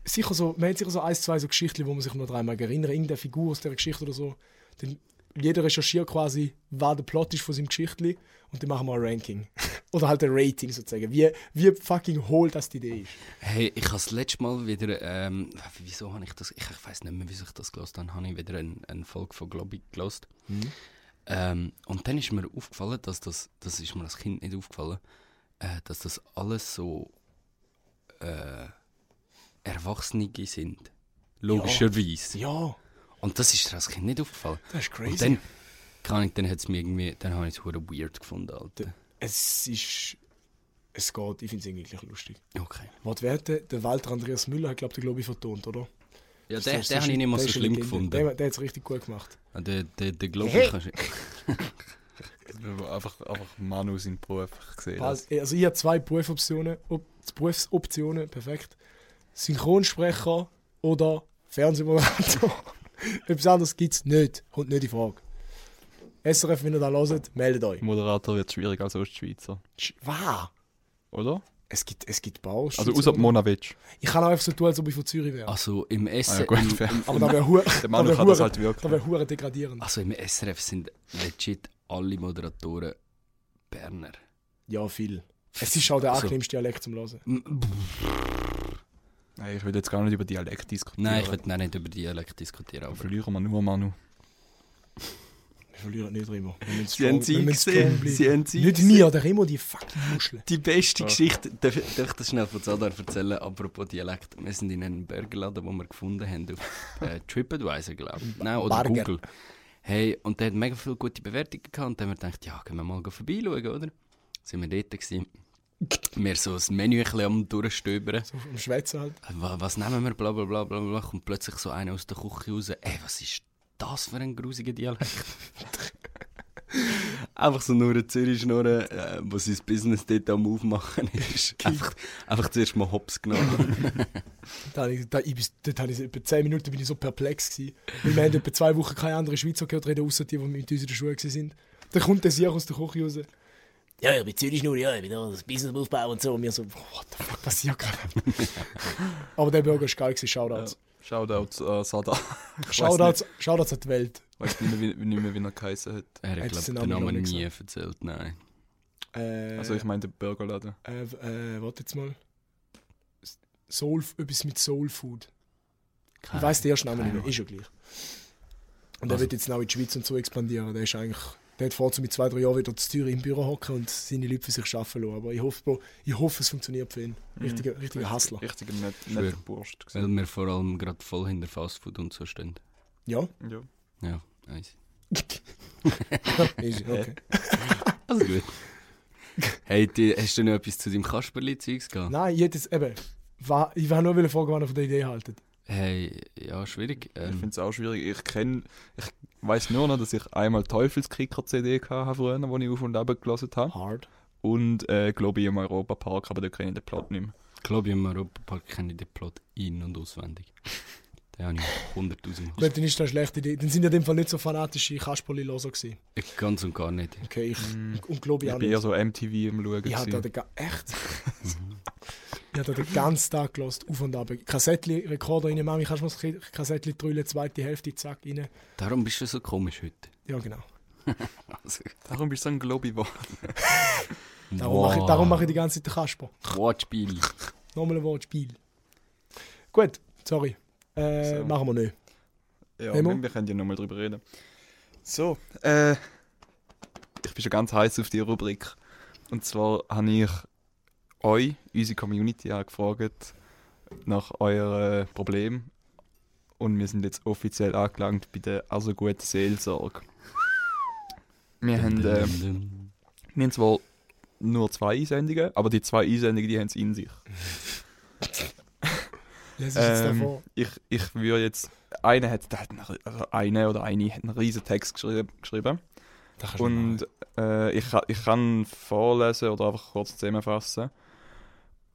sicher so, man hat sicher so ein, zwei so Geschichten, wo man sich noch dreimal erinnert, irgendeine Figur aus der Geschichte oder so, dann jeder recherchiert quasi, was der Plot ist von seinem Geschichtli und dann machen wir ein Ranking. oder halt ein Rating sozusagen. Wie, wie fucking hohl das die Idee ist. Hey, ich habe das letzte Mal wieder, ähm, wieso habe ich das, ich, ich weiß nicht mehr, wieso ich das gelost habe, habe ich wieder eine, eine Folge von Globi gelost. Ähm, und dann ist mir aufgefallen, dass das, das ist mir als Kind nicht aufgefallen, äh, dass das alles so äh, Erwachsene sind. Logischerweise. Ja, Und das ist dir als Kind nicht aufgefallen. das ist crazy. Und dann, kann ich, dann hat's mir irgendwie, dann habe ich es hure weird gefunden, Alter. es ist. Es geht, ich finde es eigentlich lustig. Okay. Warte, wer hat den, der Walter Andreas Müller hat, glaube ich, glaube ich, vertont, oder? Ja, Das den, den habe ich nicht mal der so schlimm gefunden. Der, der hat es richtig gut gemacht. Ah, Der, der, der Globi Hey. kannst du... Einfach, einfach Manu seinen Beruf gesehen. Also, also ich habe zwei Berufsoptionen, Op Berufsoptionen, perfekt. Synchronsprecher oder Fernsehmoderator. Etwas anderes gibt es nicht, kommt nicht in Frage. SRF, wenn ihr da hört, meldet euch. Moderator wird schwierig als Ostschweizer. Sch- Was? Oder? Es gibt, es gibt Bau. Also außer Monavitsch. Ich kann auch einfach so tun, als ob ich von Zürich wäre. Also im Ah, Essen... ja, Aber da wäre hure Der Manu da kann das halt wirklich. da wäre hure degradierend. also im SRF sind legit alle Moderatoren Berner. Ja, viel. Es ist auch der Also- angenehmste Dialekt zum Hören. Nein, ich will jetzt gar nicht über Dialekt diskutieren. Nein, ich will nicht über Dialekt diskutieren. Aber verlieren wir nur Manu. Verlieren nicht Remo. Sie haben sie gesehen. Sie haben sie Nicht mir, der Remo, die fucking Muschel. Die beste Ja. Geschichte, darf, darf ich das schnell von Zadar erzählen, apropos Dialekt. Wir sind in einem Burgerladen, den wir gefunden haben, auf äh, TripAdvisor, glaube ich. Nein, oder Burger. Google. Hey, und der hat mega viele gute Bewertungen gehabt und dann haben wir gedacht, ja, können wir mal vorbeischauen, oder? Sind wir dort gewesen. Wir so das Menü ein bisschen am durchstöbern. So am Schwätzen halt. Wa- Was nehmen wir, bla bla bla bla bla. Kommt plötzlich so einer aus der Küche raus. Ey, was ist das für ein grusiger Dialekt? Einfach so nur eine Zürich-Schnurren, äh, wo sein Business dort am Aufmachen ist. einfach, einfach zuerst mal Hops genommen. Da, ich- da, ich, dort habe ich etwa 10 Minuten bin ich so perplex gewesen. Weil wir haben etwa zwei Wochen keine andere Schweizer gehört reden, außer die, die mit uns in der Schule waren. Dann kommt der Sieg aus der Küche raus. Ja, ich bin Zürich nur, ja, ich bin da das Business aufbauen und so. Und wir so, what the fuck passiert gerade? Aber der Burger war geil, gewesen, Shoutouts. Shoutouts an Sada. Shoutouts, Shoutouts an die Welt. Nicht- Weiss nicht mehr, wie, nicht mehr, wie er geheißen hat. Er hat, glaube den ich, den Namen nie erzählt, nein. Äh, Also ich meine den Burgerladen. äh, äh, warte jetzt mal. Soul, etwas mit Soul Food. Keine Ich weiss den ersten Namen nicht mehr, ist ja gleich. Und der Also- wird jetzt auch in die Schweiz und so expandieren. Der ist eigentlich, der hat vor, so mit zwei, drei Jahren wieder zu Zürich im Büro hocken und seine Leute für sich arbeiten lassen. Aber ich hoffe, ich hoffe es funktioniert für ihn. Richtiger, richtiger Hustler. Richtiger net, netter Burst. Weil wir vor allem gerade voll hinter Fastfood und so stehen. Ja, Ja. Ja, nice. easy, okay. Also gut. Hey, die, hast du noch etwas zu deinem Kasperli-Zeugs gehabt? Nein, jetzt eben, wa- ich wollte nur fragen, was ihr von der Idee haltet. Hey, ja, schwierig. Ich Ähm, finde es auch schwierig. Ich kenne, ich weiß nur noch, dass ich einmal Teufelskicker-CD hatte früher, wo ich auf und ab gelassen habe. Hard. Und äh, glaube ich im Europapark, aber da kenne ich den Plot nicht mehr. ich glaube, im Europapark kenne ich den Plot in- und auswendig. Den habe ich 100'000 Mal. Gut, dann ist das eine schlechte Idee. Dann sind ja in dem Fall nicht so fanatische Kasperli-Loser gewesen. Ich Ganz und gar nicht. Okay, ich, Mm. und glaube ich Ich auch bin nicht. eher so MTV im Schauen. Ich habe da den, echt? ich habe da den ganzen Tag gelost, auf und ab. Kassettli, Rekorder rein, Mami, kannst du mal das Kassettli drüllen, zweite Hälfte, zack, rein. Darum bist du so komisch heute. Ja, genau. Also, Darum bist du so ein Globi geworden. Darum, mache ich, darum mache ich die ganze Zeit den Kasper. Wortspiel. Nochmal ein Wortspiel. Gut, sorry. Äh, So. Machen wir nicht. Ja, wir, wir können ja nochmal drüber reden. So, äh, ich bin schon ganz heiß auf die Rubrik. Und zwar habe ich euch, unsere Community, auch gefragt nach euren Problemen. Und wir sind jetzt offiziell angelangt bei der also guten Seelsorge. Wir haben, äh, wir haben zwar nur zwei Einsendungen, aber die zwei Einsendungen, die haben es in sich. Ähm, davor. ich, ich würde jetzt. Einer hat, der hat einen, also eine oder eine hat einen riesen Text geschrieben. geschrieben. Und äh, ich, ich kann vorlesen oder einfach kurz zusammenfassen.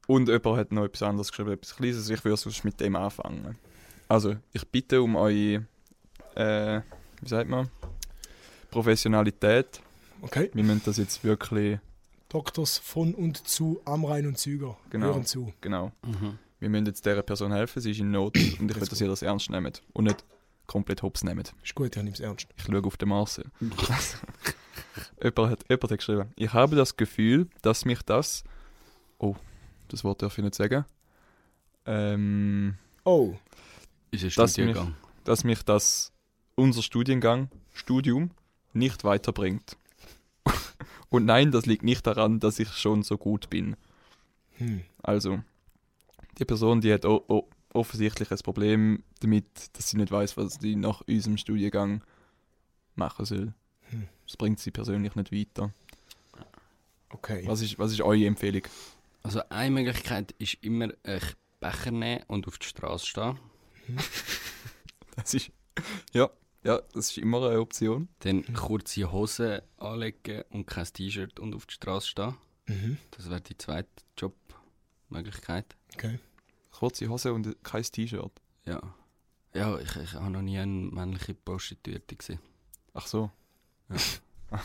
Und jemand hat noch etwas anderes geschrieben, etwas Kleines. Ich würde sonst mit dem anfangen. Also, ich bitte um eure, äh, wie sagt man, Professionalität. Okay. Wir müssen das jetzt wirklich, Doktors von und zu Amrein und Züger. Genau. Hören zu. genau, Mhm. Wir müssen jetzt dieser Person helfen. Sie ist in Not und ich will, dass ihr das ernst nehmt und nicht komplett hops nehmt. Ist gut, ich nehme es ernst. Ich schaue auf den Marcel. jemand, hat, jemand hat geschrieben, ich habe das Gefühl, dass mich das. Oh, das Wort darf ich nicht sagen. Ähm, Oh, Ist ein Das Studiengang. dass mich das, unser Studiengang, Studium, nicht weiterbringt. Und nein, das liegt nicht daran, dass ich schon so gut bin. hm. Also, die Person, die hat o o offensichtlich ein Problem damit, dass sie nicht weiß, was sie nach unserem Studiengang machen soll. Hm. Das bringt sie persönlich nicht weiter. okay. Was ist, was ist eure Empfehlung? Also eine Möglichkeit ist immer einen Becher nehmen und auf die Straße stehen. Das ist, ja, ja, das ist immer eine Option. Dann kurze Hosen anlegen und kein T-Shirt und auf die Straße stehen. Mhm. Das wäre die zweite Jobmöglichkeit. Okay. Kurze Hose und kein T-Shirt. Ja. Ja, ich, ich habe noch nie eine männliche Prostituierte gesehen. Ach so. Ja.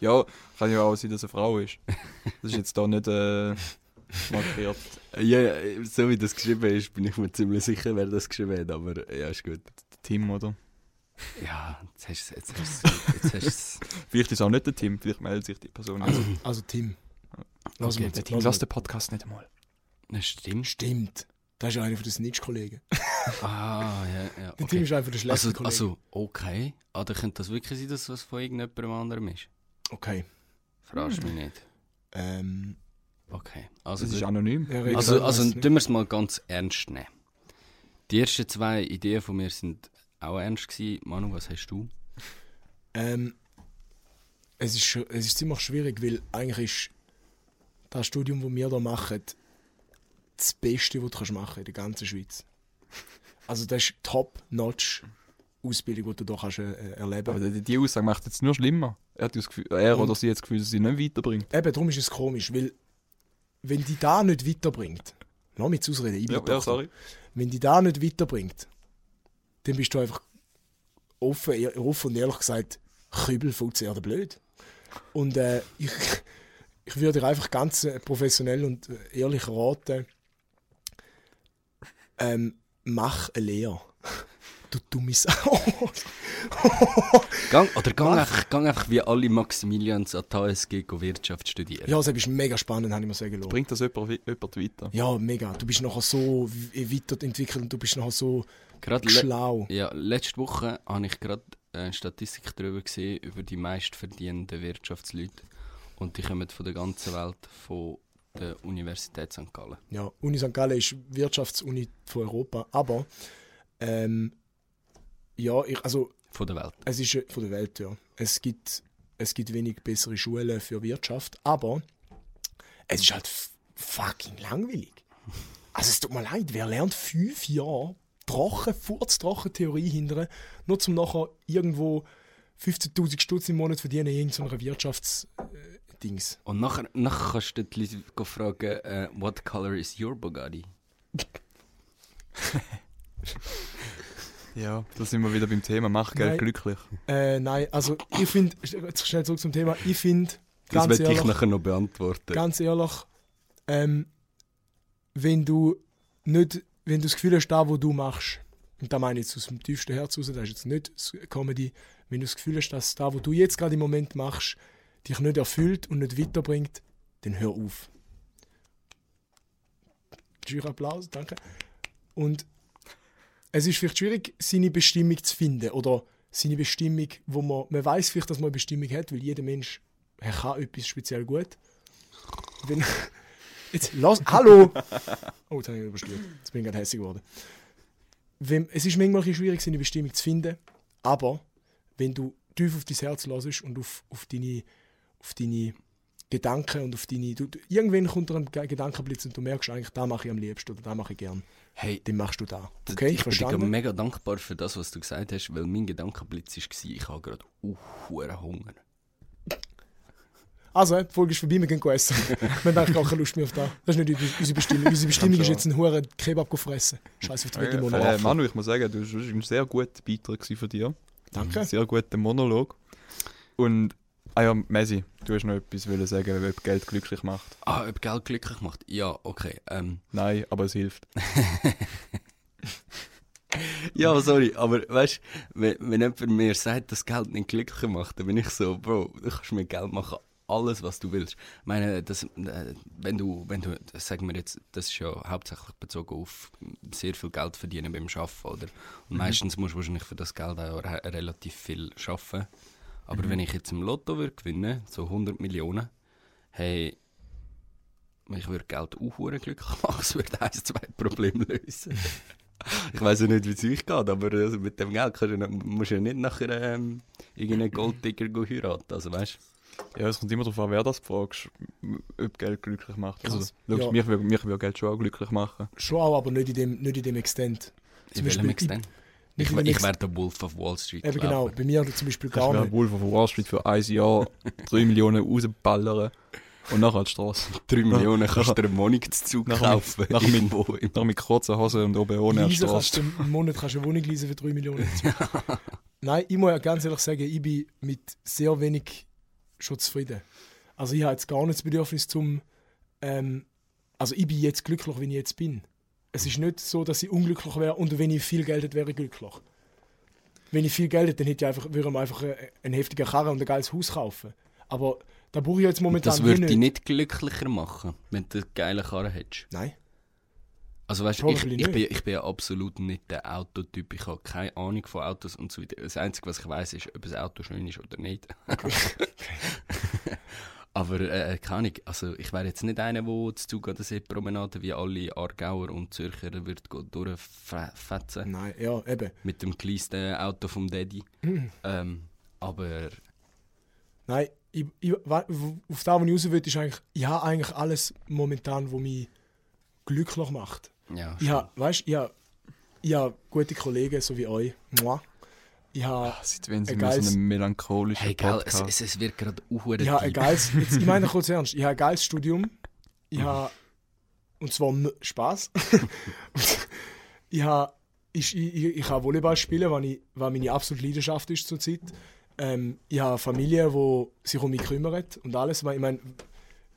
ja, kann ja auch sein, dass es eine Frau ist. Das ist jetzt da nicht äh, markiert. Ja, so wie das geschrieben ist, bin ich mir ziemlich sicher, wer das geschrieben hat, aber ja, ist gut. Tim, oder? Ja, jetzt hast du jetzt hast du's- jetzt hast du's- Vielleicht ist es auch nicht der Tim, vielleicht meldet sich die Person. Also, also Tim. Lass Okay, mal, der lass Tim mal. lässt den Podcast nicht einmal. Das stimmt. Stimmt. Das ist einer von den Snitch-Kollegen. Ah, ja, ja. Der Tim Okay. ist einer von den schlechten Also, Kollegen. also, okay. Ah, dann könnte das wirklich sein, dass das von irgendjemandem anderem ist. Okay. Fragst mich nicht. Ähm, Okay. Also, Das ist anonym. ja, also, also tun wir es mal ganz ernst nehmen. Die ersten zwei Ideen von mir sind auch ernst gewesen. Manu, was hast du? Ähm, es, ist, es ist ziemlich schwierig, weil eigentlich ist das Studium, das wir hier machen, das Beste, was du kannst machen in der ganzen Schweiz. Also das ist top-notch. Ausbildung, die du da kannst äh, erleben Aber die, die Aussage macht jetzt nur schlimmer. Er, hat das Gefühl, er oder sie hat das Gefühl, dass sie nicht weiterbringt. Eben, darum ist es komisch, weil wenn die da nicht weiterbringt, lass mich ausreden, ich bin Doktor. wenn die da nicht weiterbringt, dann bist du einfach offen, offen und ehrlich gesagt, Kübelfutz eher blöd. Und äh, ich, ich würde dir einfach ganz äh, professionell und äh, ehrlich raten, ähm, mach eine Lehre. Du dumme Sau. Gang, oder gang einfach, gang einfach wie alle Maximilians an die HSG Wirtschaft studieren. ja, das ist mega spannend, habe ich mir sagen lassen. Bringt das jemand, jemand weiter? Ja, mega. Du bist nachher so weiterentwickelt und du bist nachher so Gerade le schlau. ja, letzte Woche habe ich gerade eine Statistik darüber gesehen, über die meistverdienenden Wirtschaftsleute. Und die kommen von der ganzen Welt, von der Universität St. Gallen. Ja, Uni St. Gallen ist Wirtschaftsuni von Europa, aber ähm, ja, ich, also Von der Welt. es ist äh, von der Welt, ja. Es gibt, es gibt wenig bessere Schulen für Wirtschaft, aber es ist halt fucking langweilig. Also es tut mir leid, wer lernt fünf Jahre trocken, furztrocken Theorie hindern, nur zum nachher irgendwo 15'000 Stutz im Monat verdienen in irgendeiner Wirtschaftsdings. Und nachher, nachher kannst du die Leute fragen, äh, what color is your Bugatti? Ja, da sind wir wieder beim Thema. Mach Geld glücklich. Äh, nein, also ich finde, jetzt schnell zurück zum Thema, ich finde, Das werde ich nachher noch beantworten. ganz ehrlich, ähm, wenn du nicht, wenn du das Gefühl hast, da wo du machst, und da meine ich jetzt aus dem tiefsten Herz raus, das ist jetzt nicht Comedy, wenn du das Gefühl hast, dass da wo du jetzt gerade im Moment machst, dich nicht erfüllt und nicht weiterbringt, dann hör auf. Jury-Applaus, danke. Und es ist vielleicht schwierig, seine Bestimmung zu finden oder seine Bestimmung, wo man, man weiß vielleicht, dass man eine Bestimmung hat, weil jeder Mensch er kann etwas speziell gut. Wenn, jetzt, lass, hallo! Oh, jetzt habe ich übersteuert. Jetzt bin ich gerade hässlich geworden. Wenn, es ist manchmal schwierig, seine Bestimmung zu finden, aber wenn du tief auf dein Herz hörst und auf, auf, deine, auf deine Gedanken und auf deine... Du, irgendwann kommt dir ein Ge- Gedankenblitz und du merkst eigentlich, da mache ich am liebsten oder da mache ich gern. Hey, Den machst du da. Okay, ich bin dir verstanden? mega dankbar für das, was du gesagt hast, weil mein Gedankenblitz war, ich habe gerade uh, Hunger. Also, die Folge ist vorbei, wir gehen essen. wir haben eigentlich gar keine Lust mehr auf das. Das ist nicht unsere Bestimmung. Unsere Bestimmung ist jetzt ein hoher Kebab fressen. Scheiß auf die Äh, Veggie äh, Manu, ich muss sagen, du das war ein sehr guter Beitrag von dir. Danke. Ein sehr guter Monolog. Und, ah ja, Messi, du hast noch etwas wollen sagen, ob Geld glücklich macht. Ah, ob Geld glücklich macht? Ja, okay. Ähm, Nein, aber es hilft. ja, sorry, aber weißt du, wenn, wenn jemand mir sagt, dass Geld nicht glücklich macht, dann bin ich so, Bro, du kannst mit Geld machen alles, was du willst. Ich meine, das, äh, wenn du, wenn du, sagen wir jetzt, das ist ja hauptsächlich bezogen auf sehr viel Geld verdienen beim Arbeiten, oder? Und meistens musst du wahrscheinlich für das Geld auch re relativ viel arbeiten. Aber wenn ich jetzt im Lotto würde gewinnen, so 100 Millionen, hey, ich würde Geld auch glücklich machen, es würde ein, zwei Probleme lösen. ich weiß ja nicht, wie es euch geht, aber also mit dem Geld kannst du, musst du ja nicht nachher ähm, irgendeinen Golddigger go heiraten, also weißt Ja, es kommt immer darauf an, wer das fragst, ob Geld glücklich macht. Also, Krass. logisch, Ja. mich, will, mich will Geld schon auch glücklich machen. Schon auch, aber nicht in dem, nicht in dem Extent. In Zum welchem Beispiel, Extent? Ich, ich Ex- wäre der Wolf of Wall Street. Eben genau, ich. bei mir zum Beispiel Ich gar wäre nicht. Wolf of Wall Street für ein Jahr 3 Millionen rausballern und nachher die Straße. 3 Millionen kannst du dir einen Wohnungszug Nach- kaufen. nach mit- Noch mit kurzen Hosen und oben ohne Leisen kannst du im Monat kannst du eine Wohnung leisen für 3 Millionen. Nein, ich muss ja ganz ehrlich sagen, ich bin mit sehr wenig schon zufrieden. Also ich habe jetzt gar nicht das Bedürfnis zum... Ähm, also ich bin jetzt glücklich, wenn ich jetzt bin. Es ist nicht so, dass ich unglücklich wäre und wenn ich viel Geld hätte, wäre ich glücklich. Wenn ich viel Geld hätte, dann hätte ich einfach, würde ich mir einfach einen heftigen Karren und ein geiles Haus kaufen. Aber da brauche ich jetzt momentan Das würde dich nicht glücklicher machen, wenn du eine geile Karre hättest. Nein. Also weißt du, ich, ich, bin, ich bin ja absolut nicht der Autotyp. Ich habe keine Ahnung von Autos und so weiter. Das Einzige, was ich weiß, ist, ob ein Auto schön ist oder nicht. Aber äh, keine Ahnung, also ich wäre jetzt nicht einer, der zu Zug an der Seepromenade wie alle Aargauer und Zürcher wird durchfetzen Nein, ja, eben. mit dem kleinsten Auto vom Daddy. Hm. Ähm, aber Nein, ich, ich, auf das, was ich raus will, ist eigentlich, ich habe eigentlich alles momentan, was mich glücklich macht. ja, Ich habe, weißt, ich habe, ich habe gute Kollegen, so wie euch. Mua. Ich habe Ah, Seit wenn sie Ein mit so geiles- einem melancholischen Hey, gell, es, Podcast... es, es wird gerade uhuere Ich habe ein deep. geiles, jetzt, ich meine kurz ernst, ich habe ein geiles Studium. Ich habe, und zwar Spaß. ich habe, ich, ich, ich, habe Volleyball spielen, was, ich, was meine absolute Leidenschaft ist zurzeit. Ähm, ich habe eine Familie, die sich um mich kümmert und alles. Ich meine,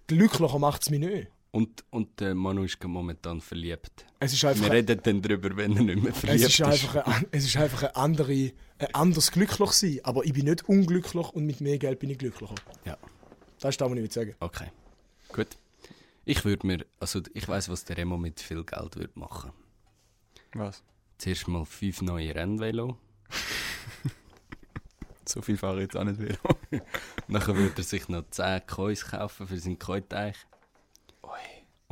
glücklicher macht es mich nicht. Und, und der Manu ist gerade momentan verliebt. Es ist Wir einfach, reden dann darüber, wenn er nicht mehr es verliebt ist ist. einfach, ein, es ist einfach ein, andere, ein anderes glücklich sein. Aber ich bin nicht unglücklich und mit mehr Geld bin ich glücklicher. Ja. Das ist das, was ich will sagen. Okay, gut. Ich würde mir, also ich weiß, was der Remo mit viel Geld würde machen. Was? Zuerst mal fünf neue Rennvelo. So viel fahre ich jetzt auch nicht wieder. Nachher würde er sich noch 10 Kois kaufen für seinen Koi-Teich.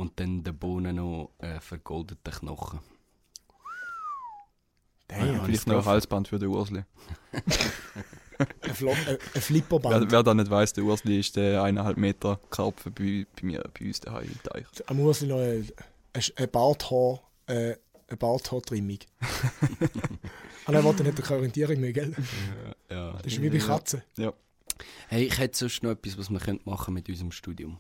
Und dann den Bohnen noch äh, vergoldeten Knochen. Damn. Ja, Vielleicht noch ein Halsband für den Ursli. Ein, Flo ein, ein Flipperband. Wer, wer da nicht weiss, der Ursli ist der eineinhalb Meter Karpfen bei, bei mir, bei uns daheim im Teich. Am Ursli noch eine, eine, eine Barthaar, äh, eine Barthaartrimmung. Ah nein, warte, nicht keine Orientierung mehr, gell? Ja. Das ist wie bei Katzen. Hey, ich hätte sonst noch etwas, was wir machen mit unserem Studium.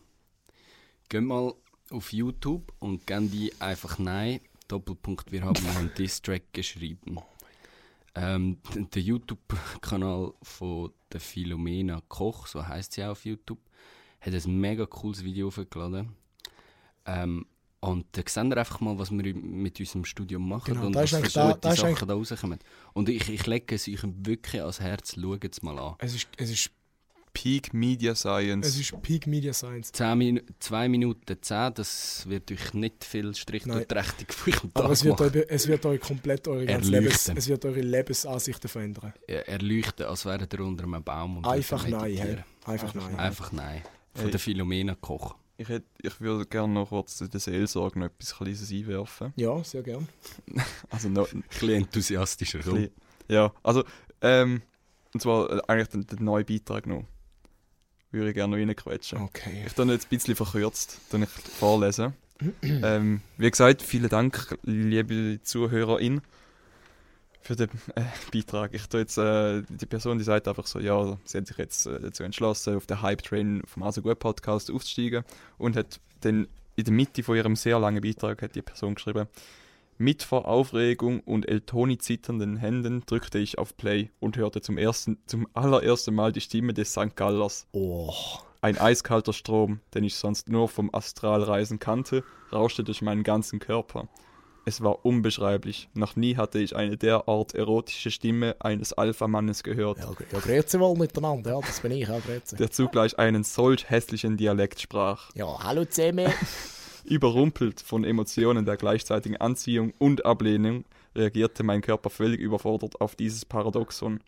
Gehen mal auf YouTube und geben die einfach Nein, Doppelpunkt, wir haben einen Distrack geschrieben. Ähm, der YouTube-Kanal von der Philomena Koch, so heißt sie auch auf YouTube, hat ein mega cooles Video hochgeladen. Ähm, und da seht ihr einfach mal, was wir mit unserem Studium machen Genau, und was für da- ist Sachen da rauskommen. Und ich, ich lege es euch wirklich ans Herz, schaut es mal an. Es ist, es, ist, Peak Media Science. es ist Peak Media Science. 10 Min 2 Minuten 10, das wird euch nicht viel Strich Nein. durch die Rechnung von eurem Tag Aber es wird, machen. euch, es wird euch komplett eure ganze Lebens, es wird eure Lebensansichten verändern. Er- Erleuchten, als wäre er unter einem Baum und Einfach nein, hey. meditieren. Einfach nein. Einfach nein. Von Hey. der Philomena Koch. Ich, hätt, ich würde gerne noch kurz in der Seelsorge noch etwas Kleines einwerfen. Ja, sehr gern. Also noch, Ein bisschen enthusiastischer. Bisschen- Ja, also, ähm, und zwar äh, eigentlich den, den neuen Beitrag noch. Würde ich gerne noch reinquetschen. Okay. Ich tue jetzt ein bisschen verkürzt, tue ich vorlesen. ähm, wie gesagt, vielen Dank, liebe Zuhörerin, für den äh, Beitrag. Ich tue jetzt, äh, die Person, die sagt einfach so, ja, sie hat sich jetzt äh, dazu entschlossen, auf den Hype-Train vom Also Gut Podcast aufzusteigen und hat dann in der Mitte von ihrem sehr langen Beitrag hat die Person geschrieben, mit vor Aufregung und Eltoni zitternden Händen drückte ich auf Play und hörte zum, ersten, zum allerersten Mal die Stimme des St. Gallers. Oh. Ein eiskalter Strom, den ich sonst nur vom Astralreisen kannte, rauschte durch meinen ganzen Körper. Es war unbeschreiblich. Noch nie hatte ich eine derart erotische Stimme eines Alpha-Mannes gehört, Ja, ja grüezi wohl miteinander. Ja, das bin ich, ja, grüezi. der zugleich einen solch hässlichen Dialekt sprach. Ja, hallo zusammen. Überrumpelt von Emotionen der gleichzeitigen Anziehung und Ablehnung reagierte mein Körper völlig überfordert auf dieses Paradoxon.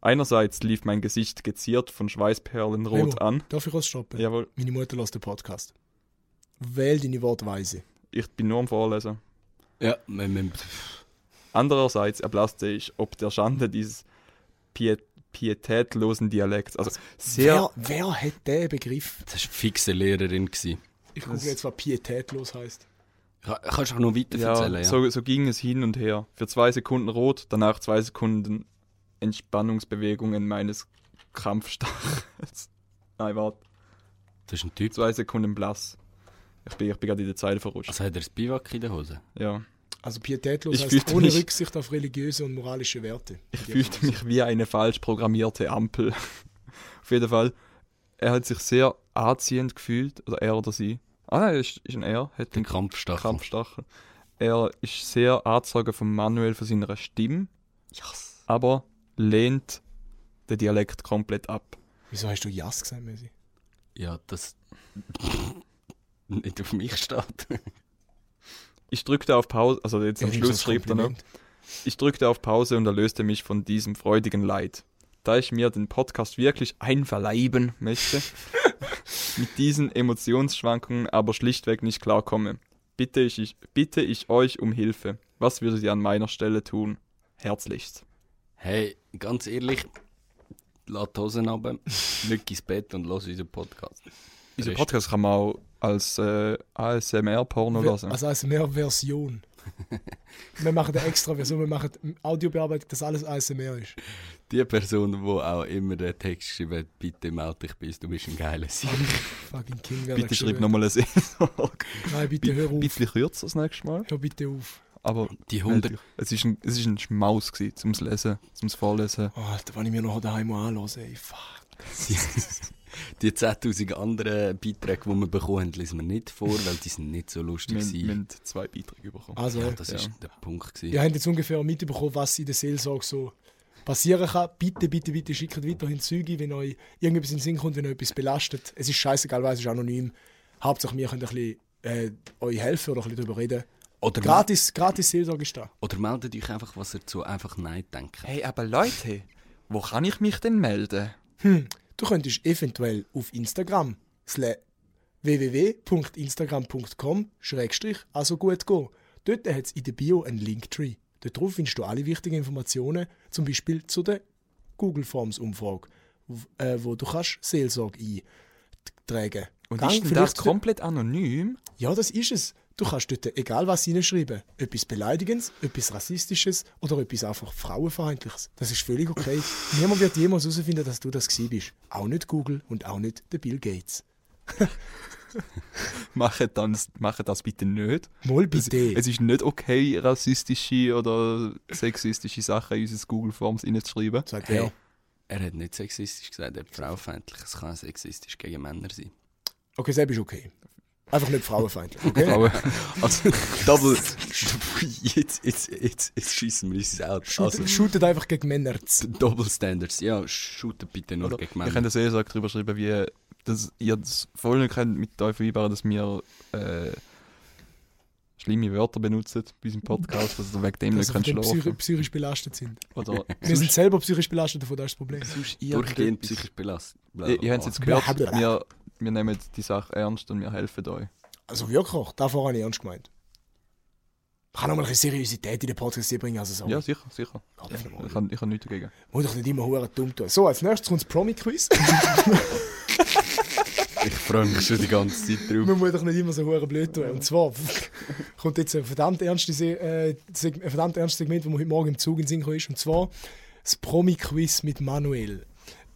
Einerseits lief mein Gesicht geziert von Schweißperlen rot Remo, an. Darf ich kurz stoppen? Jawohl, Meine Mutter lässt den Podcast. Wähl deine Wortweise. ich bin nur am Vorlesen. Ja, wir, wir, Andererseits erblasste ich ob der Schande dieses Piet pietätlosen Dialekts. Also sehr, Wer, wer hat den Begriff? das war eine fixe Lehrerin. Gewesen. Ich gucke jetzt, was pietätlos heißt. Ka- Kannst du auch noch weiter ja, erzählen? Ja, So, so ging es hin und her. Für zwei Sekunden rot, danach zwei Sekunden Entspannungsbewegungen meines Krampfstachels. Nein, warte. Das ist ein Typ. Zwei Sekunden blass. Ich bin, ich bin gerade in der Zeile verrutscht. Also hat er das Biwak in der Hose? Ja. Also pietätlos Ich heißt ohne mich- Rücksicht auf religiöse und moralische Werte. Ich fühlte mich wie eine falsch programmierte Ampel. Auf jeden Fall. Er hat sich sehr anziehend gefühlt. Oder er oder sie. Ah nein, ist, ist ein er. Hat Der den Krampfstachel. Krampfstachel. Er ist sehr angezogen von Manuel von seiner Stimme. Aber lehnt den Dialekt komplett ab. Wieso hast du Jas gesagt, Messi? Ja, das nicht auf mich steht. Ich drückte auf Pause, also jetzt am nehm's Schluss schrieb er noch. Ich drückte auf Pause und erlöste mich von diesem freudigen Leid. Da ich mir den Podcast wirklich einverleiben möchte, mit diesen Emotionsschwankungen aber schlichtweg nicht klarkomme, bitte ich, bitte ich euch um Hilfe. Was würdet ihr an meiner Stelle tun? Herzlichst. Hey, ganz ehrlich, lass die Hosen runter, lüg ins Bett und lass unseren Podcast. Dieser Rest- Podcast kann man auch als äh, ASMR-Porno. Also als mehr Version. Wir machen eine extra Version, wir machen Audiobearbeitung, dass alles ASMR ist. Die Person, die auch immer den Text hat, bitte melde dich bei uns, du bist ein geiler Sieg. Fucking King Bitte schreib nochmal eine Seelsorge. hat. Nein, bitte hör Ein auf. bisschen kürzer das nächste Mal. Hör bitte auf. Aber Die meld 100, dich. es ist ein, es ist ein Schmaus gewesen, zum Lesen, zum Vorlesen. Oh, Alter, wenn ich mir noch daheim anhöre, ey, fuck. die 10'000 anderen Beiträge, die wir bekommen haben, lesen wir nicht vor, weil die sind nicht so Wir, lustig wir waren. haben zwei Beiträge bekommen. Also, Ja, das Ja. ist der Punkt. Gewesen. ihr habt jetzt ungefähr mitbekommen, was in der Seelsorge so passieren kann. Bitte, bitte, bitte schickt weiterhin Züge, wenn euch irgendetwas in den Sinn kommt, wenn euch etwas belastet. Es ist scheißegal, weil es ist anonym. Hauptsache, wir können ein bisschen äh, euch helfen oder ein bisschen darüber reden. Oder, Gratis, gratis Seelsorge ist da. oder meldet euch einfach, was ihr zu einfach Nein denkt. Hey, aber Leute, wo kann ich mich denn melden? Hm, du könntest eventuell auf Instagram www.instagram.com schrägstrich also gut gehen. Dort hat es in der Bio einen Linktree. Dort drauf findest du alle wichtigen Informationen, zum Beispiel zu der Google Forms Umfrage, äh, wo du kannst Seelsorge eintragen. Und Gang ist denn das komplett anonym? Ja, das ist es. Du kannst dort egal was hineinschreiben. Etwas Beleidigendes, etwas Rassistisches oder etwas einfach Frauenfeindliches. Das ist völlig okay. Niemand wird jemals herausfinden, dass du das gewesen bist. Auch nicht Google und auch nicht der Bill Gates. Macht das, macht das bitte nicht. Mal Es, bitte. es ist nicht okay, rassistische oder sexistische Sachen in unsere Google Forms reinzuschreiben. Sagt Hey, wer? er hat nicht sexistisch gesagt, er hat frauenfeindlich. Es kann sexistisch gegen Männer sein. Okay, selbst ist okay. Einfach nicht frauenfeindlich. Okay? Frauen. Also, Double. jetzt, jetzt, jetzt, jetzt schießen wir uns out. Shoot, Also, shootet einfach gegen Männer. Double Standards. Ja, shootet bitte nur Oder gegen Ich Männer. kann das eh so drüber schreiben, wie dass ihr das voll nicht könnt mit euch vereinbaren, dass wir äh, schlimme Wörter benutzen bei unserem Podcast, dass ihr wegen dem Dass nicht könnt schlafen. psychisch belastet sind. Oder Wir sind selber psychisch belastet, davon das ist das Problem. Durchgehend psychisch belastet. Ihr, ihr habt es jetzt gehört, wir, wir nehmen die Sache ernst und wir helfen euch. Also wirklich, davor habe ich ernst gemeint. Ich kann noch mal ein bisschen Seriosität in den Podcast bringen, also so. Ja, sicher, sicher. Mal. Ich habe ich hab nichts dagegen. Muss doch nicht immer hure dumm tun. So, als nächstes kommt das Promi-Quiz. Ich freue mich schon die ganze Zeit drauf. Man muss doch nicht immer so hure blöd tun. Und zwar kommt jetzt ein verdammt ernstes, äh, ein verdammt ernstes Segment, das mir heute Morgen im Zug in Sinn ist. Und zwar das Promi-Quiz mit Manuel.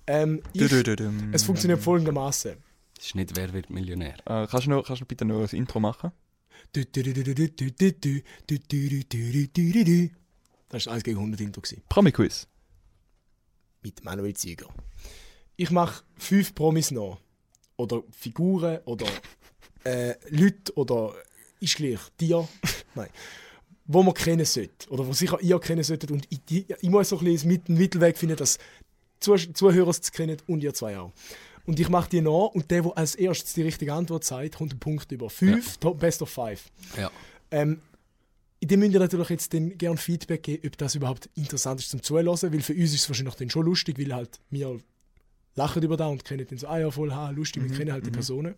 Ähm, ich, Dü-dü-dü-düm. es funktioniert folgendermaßen. Das ist nicht Wer wird Millionär. Äh, kannst, du noch, kannst du bitte noch ein Intro machen? Das war 1 gegen 100 Intro. Promi-Quiz. Mit Manuel Zieger. Ich mache fünf Promis noch. Oder Figuren oder äh, Leute oder ist gleich Tier. Nein. Wo man kennen sollte. Oder wo sicher ihr kennen solltet. Und ich, ich, muss so ein bisschen mit- einen Mittelweg finden, dass Zuh Zuhörer es kennen und ihr zwei auch. Und ich mache die nach und der, der als erstes die richtige Antwort sagt, kommt einen Punkt über. Fünf, top, best of five. Ja. Ähm, in dem müsst ihr natürlich jetzt dann gerne Feedback geben, ob das überhaupt interessant ist zum Zuhören, weil für uns ist es wahrscheinlich dann schon lustig, weil halt wir lachen über das und kennen dann so, ah ja, voll, ha, lustig, wir kennen halt die Personen.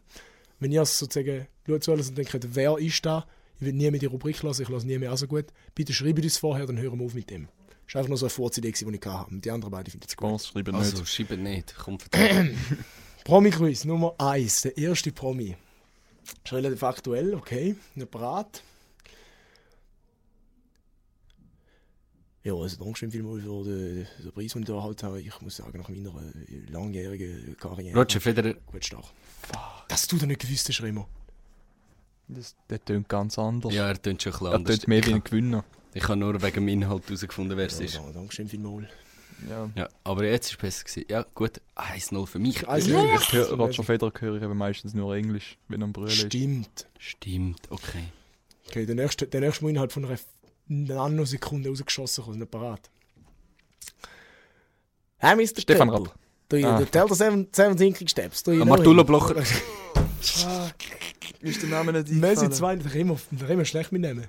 Wenn ihr es sozusagen zuhört und denkt, wer ist da, ich will nie mehr die Rubrik lassen, ich lasse nie mehr, also gut, bitte schreibt uns vorher, dann hören wir auf mit dem. Das war einfach nur so eine Vorzidee, die ich hatte. Und die anderen beiden finden es gut. Spons schreiben Also, nicht. schreibt nicht. Komm, vertrauen. Promi-Quiz Nummer 1, der erste Promi. Ist relativ aktuell, okay, nicht bereit. Ja, also Dankeschön vielmals für den, den Preis, den ich erhalten habe. Ich muss sagen, nach meiner äh, langjährigen Karriere. Roger Federer. Gut stark. Dass du da nicht gewusst hast, Remo. Das, der tönt ganz anders. Ja, er tönt schon ein bisschen er tönt mehr wie ein Gewinner. ich habe nur wegen dem Inhalt herausgefunden, wer es Ja, ist. ja, Dankeschön vielmals. Ja. Ja, aber jetzt ist es besser gewesen. Ja, gut. 1-0 für mich. Also, Ich, ich höre, Roger Federer höre ich eben meistens nur Englisch, wenn er am Brüllen ist. Stimmt. Stimmt, okay. Okay, der nächste, der nächste muss innerhalb von einer Nanosekunde rausgeschossen kommen, nicht parat. Hey, Mr. Stefan. Rapp. Do you, Ah. tell the seven, seven thinking steps. Do you Ah, Martullo? Blocher. Ah, Ist der Name nicht Messi 2, der der Remo schlecht mitnehmen.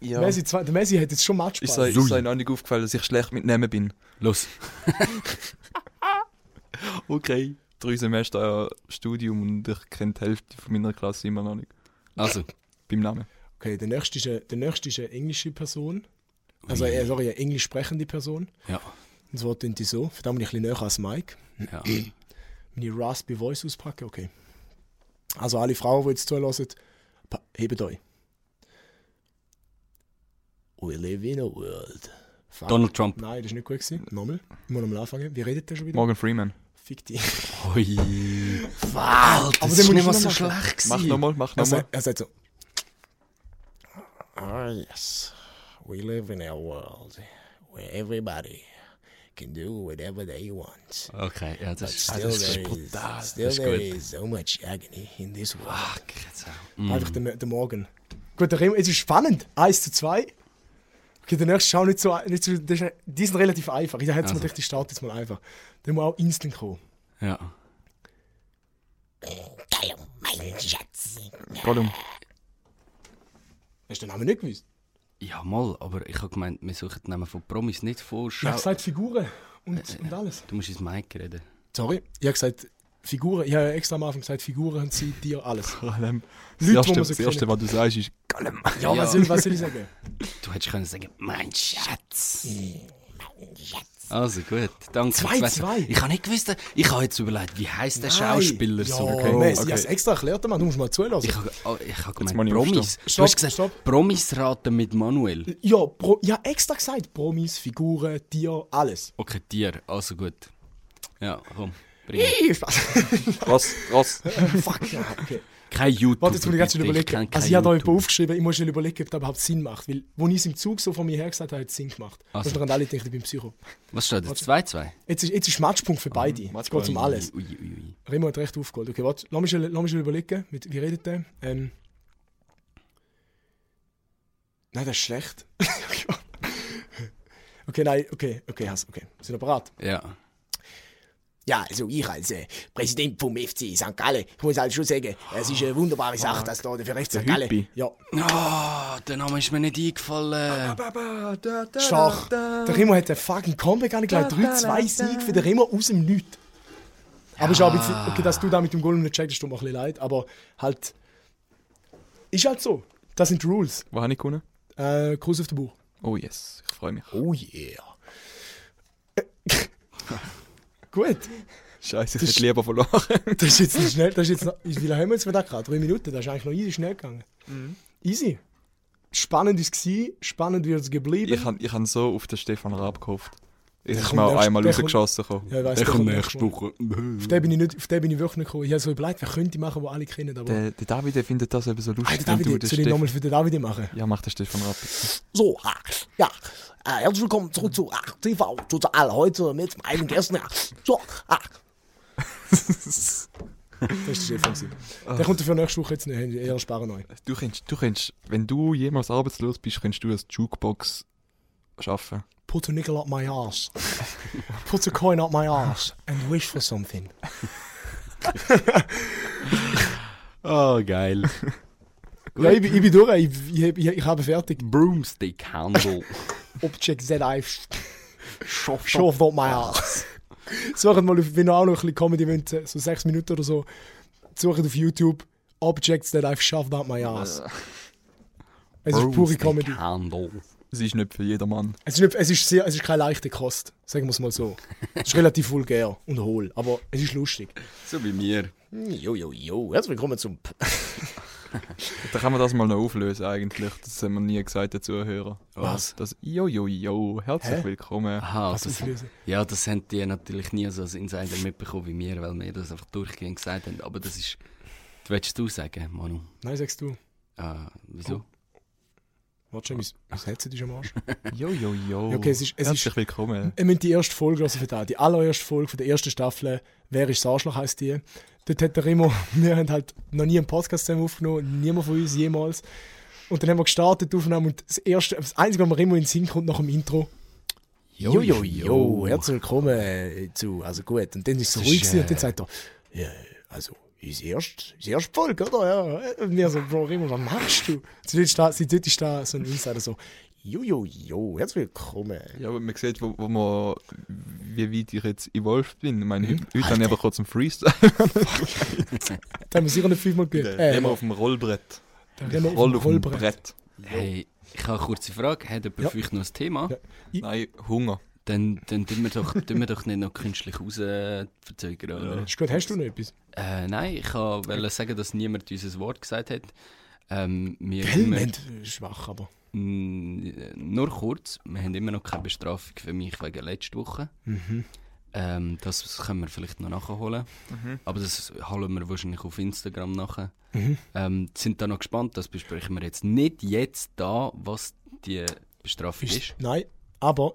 Ja. Messi 2, der Messi hat jetzt schon sei, ist sei noch nicht aufgefallen, dass ich schlecht mit Namen bin. Los. Okay. Drei Semester Studium und ich kenne die Hälfte von meiner Klasse immer noch nicht. Also, Beim Namen. Okay, der nächste ist eine, der nächste ist eine englische Person. Also, äh, sorry, eine englisch sprechende Person. ja. Und zwar tun die so. Verdammt, bin ich ein bisschen näher als Mike. ja. Meine raspy Voice auspacken, okay. Also alle Frauen, die jetzt zulassen, pa- hebt euch. We live in a world. Fuck. Donald Trump. Nein, das war nicht gut. Gewesen. Nochmal. Ich muss nochmal anfangen. Wie redet der schon wieder? Morgan Freeman. Fick dich. Alter, Aber das den ist muss nicht ich mal so schlecht Mach gewesen. nochmal, mach nochmal. er sagt so. Ah, yes. We live in a world where everybody can do whatever they want. Okay, ja, But das ist, still, das ist there, brutal. is, still das ist there gut. is so much agony in this world. Mm. Einfach der, der Morgen. Gut, der es ist spannend. 1 zu 2. Okay, der nächste schau nicht so. Nicht so das ist, die sind relativ einfach. Ich hätte Also. mir gedacht, ich starte jetzt mal einfach. Der muss auch instant kommen. Ja. Mein Schatz. Gollum. Hast du den Namen nicht gewusst? ja, mal, aber ich habe gemeint, wir suchen den Namen von Promis nicht vor. Ich habe gesagt Figuren und, und alles. Du musst ins Mic reden. Sorry, ich habe gesagt Figuren. Ich habe ja extra am Anfang gesagt, Figuren sie, dir, alles. Gollum. Das erste, das erste was du sagst, ist Gollum. Ja, Ja. Was, soll, was soll ich sagen? Du hättest können sagen, mein Schatz. Also gut, danke. Zwei, Jetzt weiss zwei. ich- Ich habe nicht gewusst, ich habe jetzt überlegt, wie heißt der Schauspieler ja, so? Okay. Messi, Ich okay. habe es extra erklärt, Mann. Du musst mal zulassen. Ich habe oh, ich hab gemeint, ich Promis. aufstehen. Du Stopp, hast gesagt, stopp. Promis raten mit Manuel. Ja, Pro, ich habe extra gesagt, Promis, Figuren, Tier, alles. Okay, Tier, also gut. Ja, komm, bring. Krass, krass. Fuck, ja, okay. Kein YouTube. Warte, jetzt muss ich ganz schnell überlegen. Also ich habe da YouTube. aufgeschrieben, ich muss schnell überlegen, ob das überhaupt Sinn macht. Weil, wo ich es im Zug so von mir her gesagt habe, hat es Sinn gemacht. Also. Und alle denken, ich bin Psycho. Was steht jetzt? 2-2? Jetzt ist, jetzt ist Matchpunkt für beide. Jetzt geht es um alles. Ui, ui, ui. Remo hat recht aufgeholt. Okay, warte, lass mich schnell, lass mich schnell überlegen. Mit, wie redet der? Ähm. Nein, das ist schlecht. okay, nein, okay, okay, hast, okay. Sind wir bereit? Ja. Ja, also ich als äh, Präsident vom FC St. Gallen, ich muss halt schon sagen, es ist eine wunderbare Sache, dass da der Verein St. Gallen... Ja, Ah, der Name ist mir nicht eingefallen. stark. Der Remo hat einen fucking Comeback angelegt. 3-2-Sieg für den Remo aus dem Nichts. Aber ist auch ein bisschen, okay, dass du da mit dem Goal nicht checkst, tut mir ein bisschen leid, aber halt... Ist halt so. Das sind die Rules. Wo habe ich gewonnen? Äh, Kuss auf den Bauch. Oh yes, ich freue mich. Oh yeah. Gut. Scheiße, ich hätte lieber verloren. Das ist jetzt nicht schnell. Das ist jetzt noch, wie lange haben wir jetzt wieder gehabt? Drei Minuten. Das ist eigentlich noch easy schnell gegangen. Easy. Spannend ist es, spannend wird es geblieben. Ich habe ich han so auf den Stefan Raab gehofft. Ich Der ist auch nächst- einmal der rausgeschossen. gekommen. ja, ich weiss, Der der kommt nächste Mal. Woche. Auf den bin ich, nicht, auf den bin ich wirklich nicht gekommen. Ich habe so überlegt, wer könnte machen, wo alle kennen. Aber Der, der David der findet das eben so lustig. Wenn du David, den soll ich nochmal für den David machen? Ja, mach den Stefan bitte. So, ah, ja. Äh, herzlich willkommen zurück zu ah, TV Total. Heute mit meinen Gästen. Ja. So, ah. das war der Stefan. Der kommt dafür nächste Woche jetzt nicht. Eher sparen neu. Du könntest, du wenn du jemals arbeitslos bist, könntest du als Jukebox schaffen. Put a nickel up my ass. Put a coin up my ass and wish for something. Oh, geil. Ja, ich, bin- ich bin durch, ich, ich, ich, ich habe fertig. Broomstick Handle. Object that I've shoved up my ass. Sucht mal, auf- wenn ihr auch noch ein bisschen Comedy wollt, so sechs Minuten oder so, sucht auf YouTube Objects that I've shoved up my ass. Es ist pure Comedy. Handle. Es ist nicht für jedermann. Es ist, nicht, es, ist sehr, es ist keine leichte Kost, sagen wir es mal so. Es ist relativ vulgär und hohl, aber es ist lustig. So wie mir. Jo, jo, jo, herzlich willkommen zum... P Da kann man das mal noch auflösen eigentlich. Das haben wir nie gesagt den Zuhörern. Was? Das Jo, jo, jo, herzlich Hä? willkommen. Aha, Was das, auflösen? ja, das haben die natürlich nie so als Insider mitbekommen wie wir, weil wir das einfach durchgehend gesagt haben. Aber das ist. Das willst du sagen, Manu? Nein, sagst du. Ah, wieso? Warte schon, mein, Headset ist am Arsch. Jo, jo, jo. Okay, es ist- es herzlich ist- willkommen. Wir müssen die erste Folge für da. Die allererste Folge von der ersten Staffel. Wer ist das Arschloch heisst die. Dort hat der Remo, wir haben halt noch nie einen Podcast zusammen aufgenommen, niemand von uns jemals. Und dann haben wir gestartet aufgenommen und das erste, das Einzige, was mir Remo in den Sinn kommt nach dem Intro. Jo, jo, jo, herzlich willkommen zu, also gut. Und dann ist es ruhig gewesen und dann äh, sagt er, ja, also, ist erst, ist erst Folge, oder? Ja. Und wir so, Bro, Remo, was machst du? Seit da, dort ist da so ein Insider so, jo, jo, jo, herzlich willkommen. Ja, aber man sieht, wo, wo man, wie weit ich jetzt evolved bin. Ich meine, Mhm. heute, heute habe ich einfach kurz einen Freestyle. Da haben wir sicher nicht fünfmal gehört. Äh, Äh, immer auf dem Rollbrett. da rennen wir Roll auf dem auf dem Rollbrett. Brett. Hey, ich habe eine kurze Frage. Hat jemand Ja. für euch noch ein Thema? Ja. Nein, Hunger. Dann, dann tun, wir doch, tun wir doch nicht noch künstlich raus äh, verzögern, oder? Ist gut, hast du noch etwas? Äh, nein, ich wollte sagen, dass niemand uns ein Wort gesagt hat. Ähm, wir Gell, immer- schwach, aber. Nur kurz, wir haben immer noch keine Bestrafung für mich wegen letzter Woche. Mhm. Ähm, das können wir vielleicht noch nachholen. Mhm. Aber das holen wir wahrscheinlich auf Instagram nachher. Mhm. Ähm, sind da noch gespannt, das besprechen wir jetzt nicht jetzt da, was die Bestrafung ist. Ist, nein, aber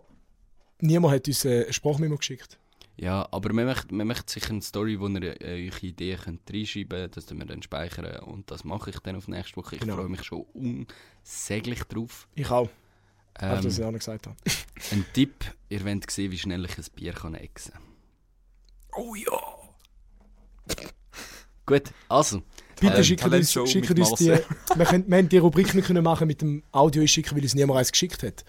niemand hat uns eine Sprachmemo geschickt. Ja, aber wir möchten, wir möchten sicher eine Story, wo ihr äh, eure Ideen könnt reinschreiben könnt, das tun wir dann speichern und das mache ich dann auf nächste Woche. Ich Genau. freue mich schon unsäglich drauf. Ich auch, ähm, Ähm, das ich auch noch gesagt habe. ein Tipp, ihr wollt sehen, wie schnell ich ein Bier kann exen kann. Oh ja! Gut, also, Bitte Ähm, schickt uns, schickt uns die. Wir, können, wir haben die Rubrik nicht können machen mit dem Audio schicken, weil uns niemand eins geschickt hat.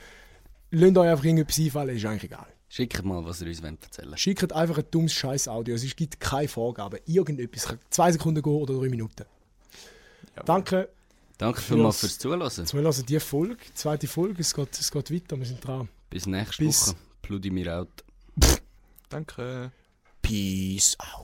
Lasst euch einfach irgendetwas einfallen, ist eigentlich egal. schickt mal, was ihr uns wollt erzählen Schickt einfach ein dummes scheiß Audio. Es gibt keine Vorgaben. Irgendetwas. Kann zwei Sekunden gehen oder drei Minuten. Jawohl. Danke. Danke vielmals Fürs- Zuhören. Jetzt wir hören die Folge, die zweite Folge. Es geht, es geht weiter, wir sind dran. Bis nächste Bis- Woche. Pludi mir out. Danke. Peace out.